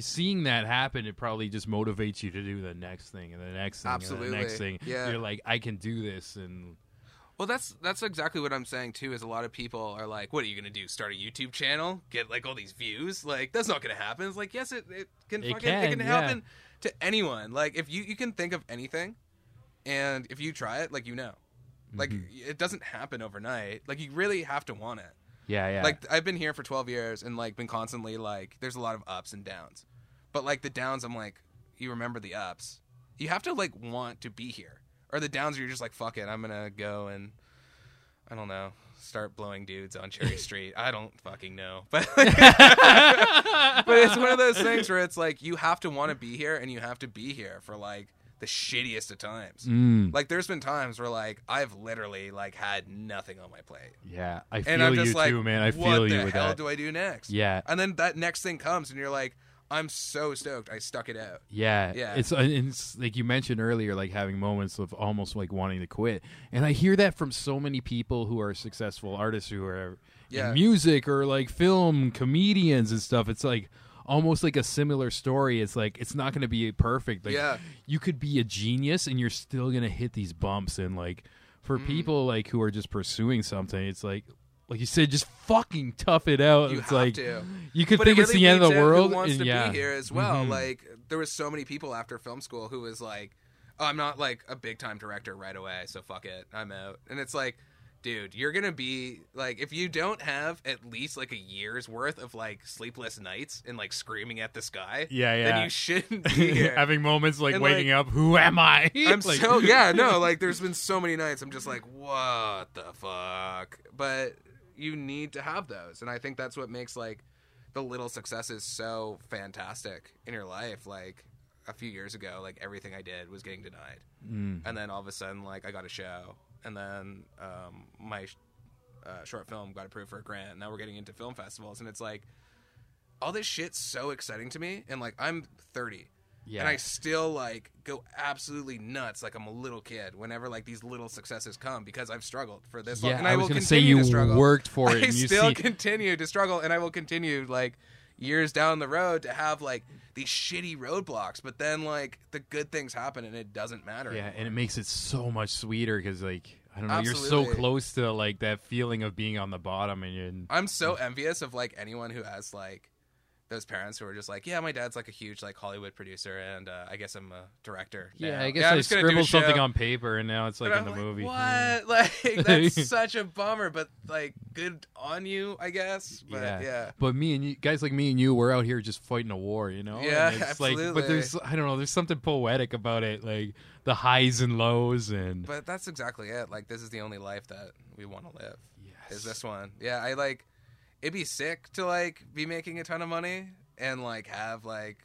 [SPEAKER 1] seeing that happen it probably just motivates you to do the next thing and the next thing and
[SPEAKER 3] Absolutely.
[SPEAKER 1] the next thing.
[SPEAKER 3] Yeah.
[SPEAKER 1] You're like I can do this and
[SPEAKER 3] Well, that's that's exactly what I'm saying too. Is a lot of people are like, "What are you gonna do? Start a YouTube channel? Get like all these views? Like that's not gonna happen." It's like, yes, it, it can.
[SPEAKER 1] It
[SPEAKER 3] fucking, it
[SPEAKER 1] can,
[SPEAKER 3] can
[SPEAKER 1] yeah.
[SPEAKER 3] happen to anyone. Like if you you can think of anything, and if you try it, like you know, like
[SPEAKER 1] Mm-hmm.
[SPEAKER 3] it doesn't happen overnight. Like you really have to want it.
[SPEAKER 1] yeah, yeah.
[SPEAKER 3] Like I've been here for 12 years and like been constantly like there's a lot of ups and downs. But like the downs I'm like you remember the ups. You have to like want to be here. Or the downs you're just like fuck it, I'm to go and I don't know, start blowing dudes on Cherry Street. I don't fucking know. But but it's one of those things where it's like you have to want to be here and you have to be here for like the shittiest of times.
[SPEAKER 1] Mm,
[SPEAKER 3] Like there's been times where like I've literally like had nothing on my plate
[SPEAKER 1] yeah, I feel
[SPEAKER 3] and I'm just
[SPEAKER 1] you
[SPEAKER 3] like,
[SPEAKER 1] too, man. I
[SPEAKER 3] what
[SPEAKER 1] feel
[SPEAKER 3] the
[SPEAKER 1] you with
[SPEAKER 3] hell
[SPEAKER 1] that.
[SPEAKER 3] do I do next?
[SPEAKER 1] Yeah.
[SPEAKER 3] and then that next thing comes, and you're like, I'm so stoked, I stuck it out.
[SPEAKER 1] Yeah,
[SPEAKER 3] Yeah.
[SPEAKER 1] It's, it's like you mentioned earlier, like having moments of almost like wanting to quit, and I hear that from so many people who are successful artists who are
[SPEAKER 3] Yeah.
[SPEAKER 1] in music or like film comedians and stuff. It's like almost like a similar story. It's like it's not going to be perfect. Like,
[SPEAKER 3] Yeah.
[SPEAKER 1] you could be a genius and you're still going to hit these bumps. And like for
[SPEAKER 3] Mm.
[SPEAKER 1] people like who are just pursuing something, it's like. Like you said, just fucking tough it out.
[SPEAKER 3] You
[SPEAKER 1] it's
[SPEAKER 3] have
[SPEAKER 1] like
[SPEAKER 3] to.
[SPEAKER 1] you could
[SPEAKER 3] But
[SPEAKER 1] think
[SPEAKER 3] it
[SPEAKER 1] it's the end of the world.
[SPEAKER 3] Who wants
[SPEAKER 1] and
[SPEAKER 3] to
[SPEAKER 1] yeah.
[SPEAKER 3] be here as well?
[SPEAKER 1] Mhm.
[SPEAKER 3] Like there was so many people after film school who was like, oh, I'm not like a big time director right away, so fuck it, I'm out. And it's like. Dude, you're gonna be like if you don't have at least like a year's worth of like sleepless nights and like screaming at the sky,
[SPEAKER 1] Yeah, yeah.
[SPEAKER 3] then you shouldn't be here.
[SPEAKER 1] having moments like
[SPEAKER 3] And,
[SPEAKER 1] waking
[SPEAKER 3] like,
[SPEAKER 1] up. Who am I?
[SPEAKER 3] I'm
[SPEAKER 1] Like-
[SPEAKER 3] so yeah, no, like there's been so many nights I'm just like, what the fuck? But you need to have those, and I think that's what makes like the little successes so fantastic in your life. Like a few years ago, like everything I did was getting denied,
[SPEAKER 1] Mm.
[SPEAKER 3] and then all of a sudden, like I got a show, and then um, my uh, short film got approved for a grant. Now we're getting into film festivals, and it's like all this shit's so exciting to me, and like I'm 30
[SPEAKER 1] Yeah.
[SPEAKER 3] and I still like go absolutely nuts, like I'm a little kid. Whenever like these little successes come, because I've struggled for this long,
[SPEAKER 1] Yeah,
[SPEAKER 3] and
[SPEAKER 1] I
[SPEAKER 3] I,
[SPEAKER 1] was
[SPEAKER 3] will
[SPEAKER 1] gonna
[SPEAKER 3] continue
[SPEAKER 1] say you
[SPEAKER 3] to struggle.
[SPEAKER 1] worked for it
[SPEAKER 3] I
[SPEAKER 1] and you
[SPEAKER 3] still
[SPEAKER 1] see-
[SPEAKER 3] continue to struggle, and I will continue like years down the road to have like these shitty roadblocks. But then like the good things happen, and it doesn't matter.
[SPEAKER 1] Yeah,
[SPEAKER 3] anymore.
[SPEAKER 1] and it makes it so much sweeter because, like, I don't know, you're so close to like that feeling of being on the bottom, and you're,
[SPEAKER 3] I'm so envious of like anyone who has like those parents who were just like, yeah, my dad's like a huge like Hollywood producer, and uh, I guess I'm a director.
[SPEAKER 4] Yeah,
[SPEAKER 3] now.
[SPEAKER 4] I guess
[SPEAKER 3] I'm
[SPEAKER 4] I
[SPEAKER 3] just gonna do a
[SPEAKER 4] scribbled something on paper and now it's like
[SPEAKER 3] But
[SPEAKER 4] in the
[SPEAKER 3] like,
[SPEAKER 4] movie.
[SPEAKER 3] What? Like that's such a bummer, but like good on you, I guess. But
[SPEAKER 4] Yeah.
[SPEAKER 3] yeah.
[SPEAKER 4] But me and you, guys like me and you, we're out here just fighting a war, you know?
[SPEAKER 3] Yeah,
[SPEAKER 4] And it's Like, but there's, I don't know, there's something poetic about it, like the highs and lows, and
[SPEAKER 3] But that's exactly it. Like this is the only life that we want to live.
[SPEAKER 4] Yes.
[SPEAKER 3] Is this one? Yeah, I like. It'd be sick to like be making a ton of money and like have like,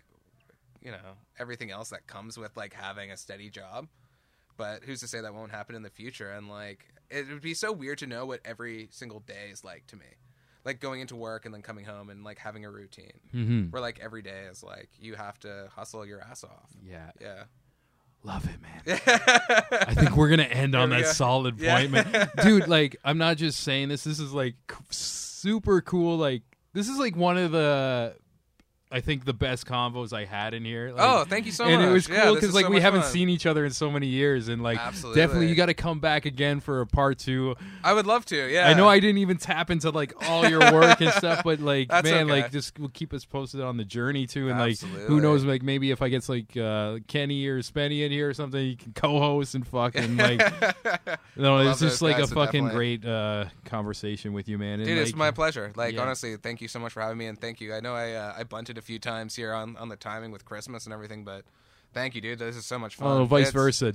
[SPEAKER 3] you know, everything else that comes with like having a steady job. But who's to say that won't happen in the future? And like, it would be so weird to know what every single day is like to me. Like going into work and then coming home and like having a routine
[SPEAKER 4] Mhm.
[SPEAKER 3] where like every day is like you have to hustle your ass off.
[SPEAKER 4] yeah,
[SPEAKER 3] Yeah.
[SPEAKER 4] Love it, man. I think we're gonna end on that
[SPEAKER 3] go.
[SPEAKER 4] solid
[SPEAKER 3] Yeah.
[SPEAKER 4] point, man. Dude, like, I'm not just saying this. This is like super cool. Like, this is like one of the, I think, the best combos I had in here. Like,
[SPEAKER 3] oh, thank you so
[SPEAKER 4] and
[SPEAKER 3] much.
[SPEAKER 4] it was cool because
[SPEAKER 3] is
[SPEAKER 4] like
[SPEAKER 3] so
[SPEAKER 4] we haven't
[SPEAKER 3] fun.
[SPEAKER 4] seen each other in so many years, and like
[SPEAKER 3] Absolutely.
[SPEAKER 4] definitely you got to come back again for a part two.
[SPEAKER 3] I would love to. Yeah.
[SPEAKER 4] I know I didn't even tap into like all your work and stuff, but like
[SPEAKER 3] That's
[SPEAKER 4] man,
[SPEAKER 3] okay.
[SPEAKER 4] like just keep us posted on the journey too, and like who knows, like maybe if I get like uh, Kenny or Spenny in here or something, you can co-host and fucking like no, it's just like a fucking
[SPEAKER 3] definitely.
[SPEAKER 4] great uh, conversation with you, man. And,
[SPEAKER 3] Dude, it's my pleasure. Like
[SPEAKER 4] yeah.
[SPEAKER 3] honestly, thank you so much for having me, and thank you. I know I uh, I bunted a few times here on, on the timing with Christmas and everything, but thank you, dude. This is so much fun.
[SPEAKER 4] Oh, vice
[SPEAKER 3] It's-
[SPEAKER 4] versa.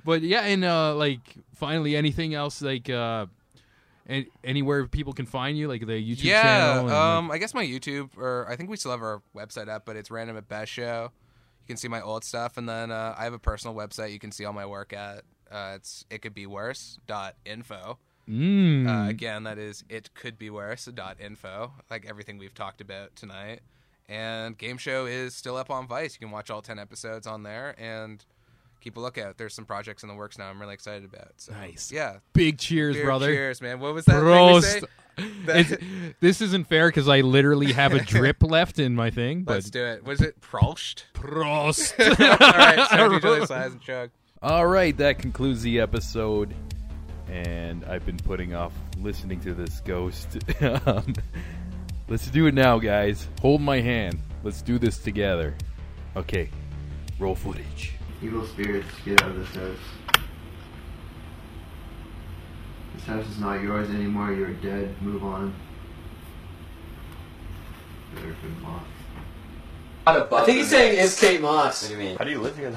[SPEAKER 4] but yeah, and uh, like finally, anything else like uh, an- anywhere people can find you, like the YouTube
[SPEAKER 3] Yeah,
[SPEAKER 4] channel? like-
[SPEAKER 3] um, I guess my YouTube, or I think we still have our website up, but it's Random at Best Show. You can see my old stuff, and then uh, I have a personal website you can see all my work at. Uh, it's it could be worse dot info.
[SPEAKER 4] Mm.
[SPEAKER 3] Uh, again, that is it could be worse dot info. Like everything we've talked about tonight. And game show is still up on Vice. You can watch all ten episodes on there and keep a lookout. There's some projects in the works now. I'm really excited about. So,
[SPEAKER 4] Nice.
[SPEAKER 3] Yeah.
[SPEAKER 4] Big cheers,
[SPEAKER 3] Beer
[SPEAKER 4] brother.
[SPEAKER 3] Cheers, man. What was that? thing?
[SPEAKER 4] Prost.
[SPEAKER 3] That-
[SPEAKER 4] this isn't fair because I literally have a drip left in my thing. But
[SPEAKER 3] Let's do it. Was it Prost?
[SPEAKER 4] Prost.
[SPEAKER 3] all right. So each other size and chug.
[SPEAKER 1] All right, that concludes the episode. And I've been putting off listening to this ghost. um, let's do it now, guys. Hold my hand. Let's do this together. Okay, roll footage.
[SPEAKER 5] Evil spirits, get out of this house. This house is not yours anymore. You're dead. Move on. Better good moth.
[SPEAKER 6] I think he's saying is Kate Moss.
[SPEAKER 7] What do you mean? How do you live here?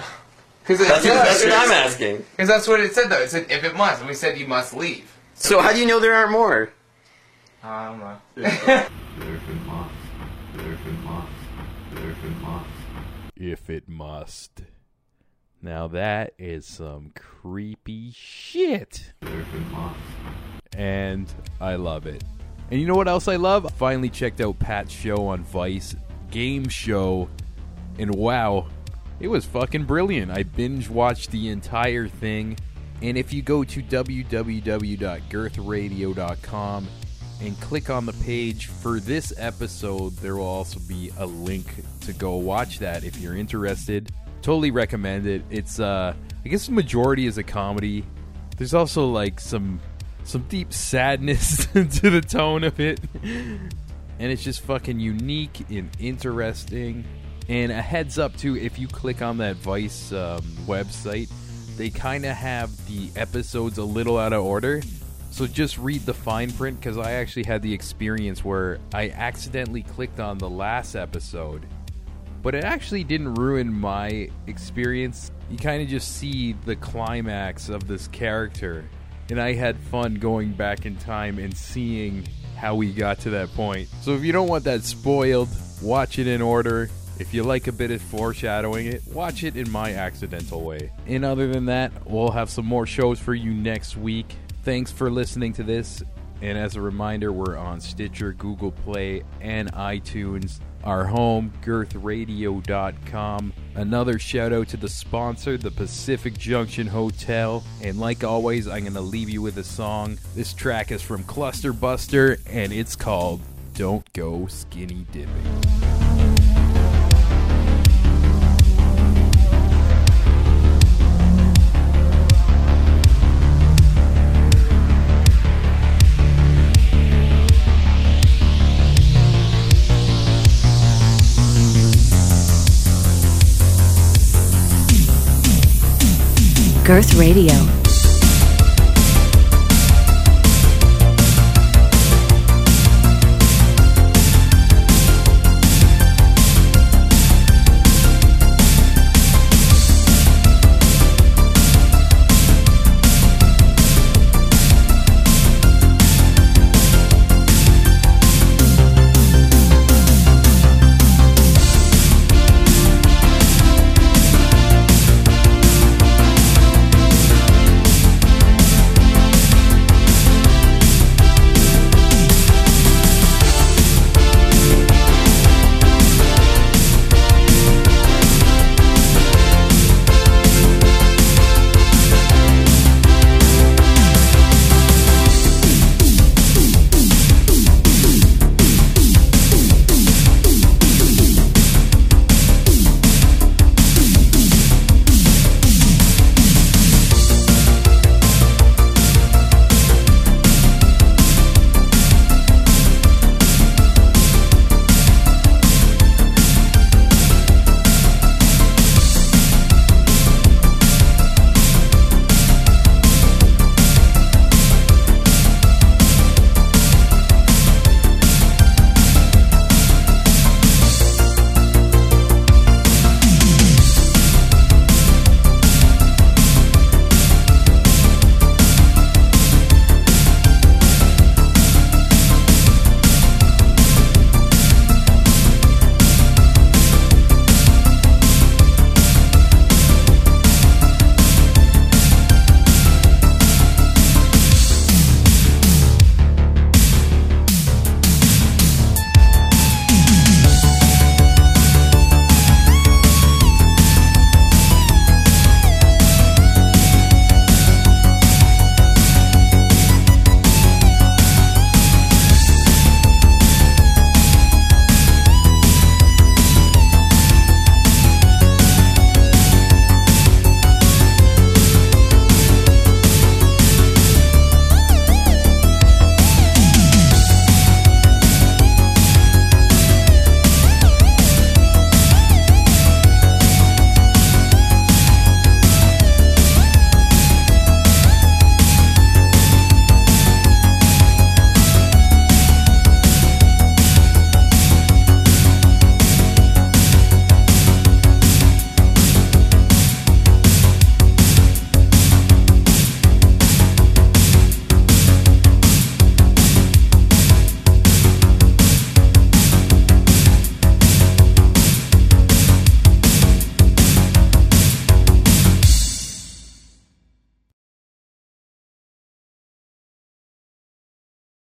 [SPEAKER 3] Because
[SPEAKER 7] That's, that's what I'm asking.
[SPEAKER 3] Because that's what it said, though. It said if it must, and we said you must leave.
[SPEAKER 7] So how do you know there aren't more?
[SPEAKER 3] I don't know.
[SPEAKER 1] If it must. Now that is some creepy shit.
[SPEAKER 5] Better good moth.
[SPEAKER 1] and I love it. And you know what else I love? Finally checked out Pat's show on Vice, Game Show, and wow, it was fucking brilliant. I binge watched the entire thing. And if you go to www.girthradio.com and click on the page for this episode, there will also be a link to go watch that if you're interested. Totally recommend it. It's uh I guess the majority is a comedy. There's also like some some deep sadness to the tone of it. And it's just fucking unique and interesting. And a heads up too, if you click on that Vice um, website, they kind of have the episodes a little out of order. So just read the fine print because I actually had the experience where I accidentally clicked on the last episode, but it actually didn't ruin my experience. You kind of just see the climax of this character, and I had fun going back in time and seeing how we got to that point. So if you don't want that spoiled, watch it in order. If you like a bit of foreshadowing it, watch it in my accidental way. And other than that, we'll have some more shows for you next week. Thanks for listening to this. And as a reminder, we're on Stitcher, Google Play, and iTunes. Our home, girthradio.com. Another shout out to the sponsor, the Pacific Junction Hotel. And like always, I'm going to leave you with a song. This track is from Cluster Buster, and it's called Don't Go Skinny Dipping.
[SPEAKER 2] Girth Radio.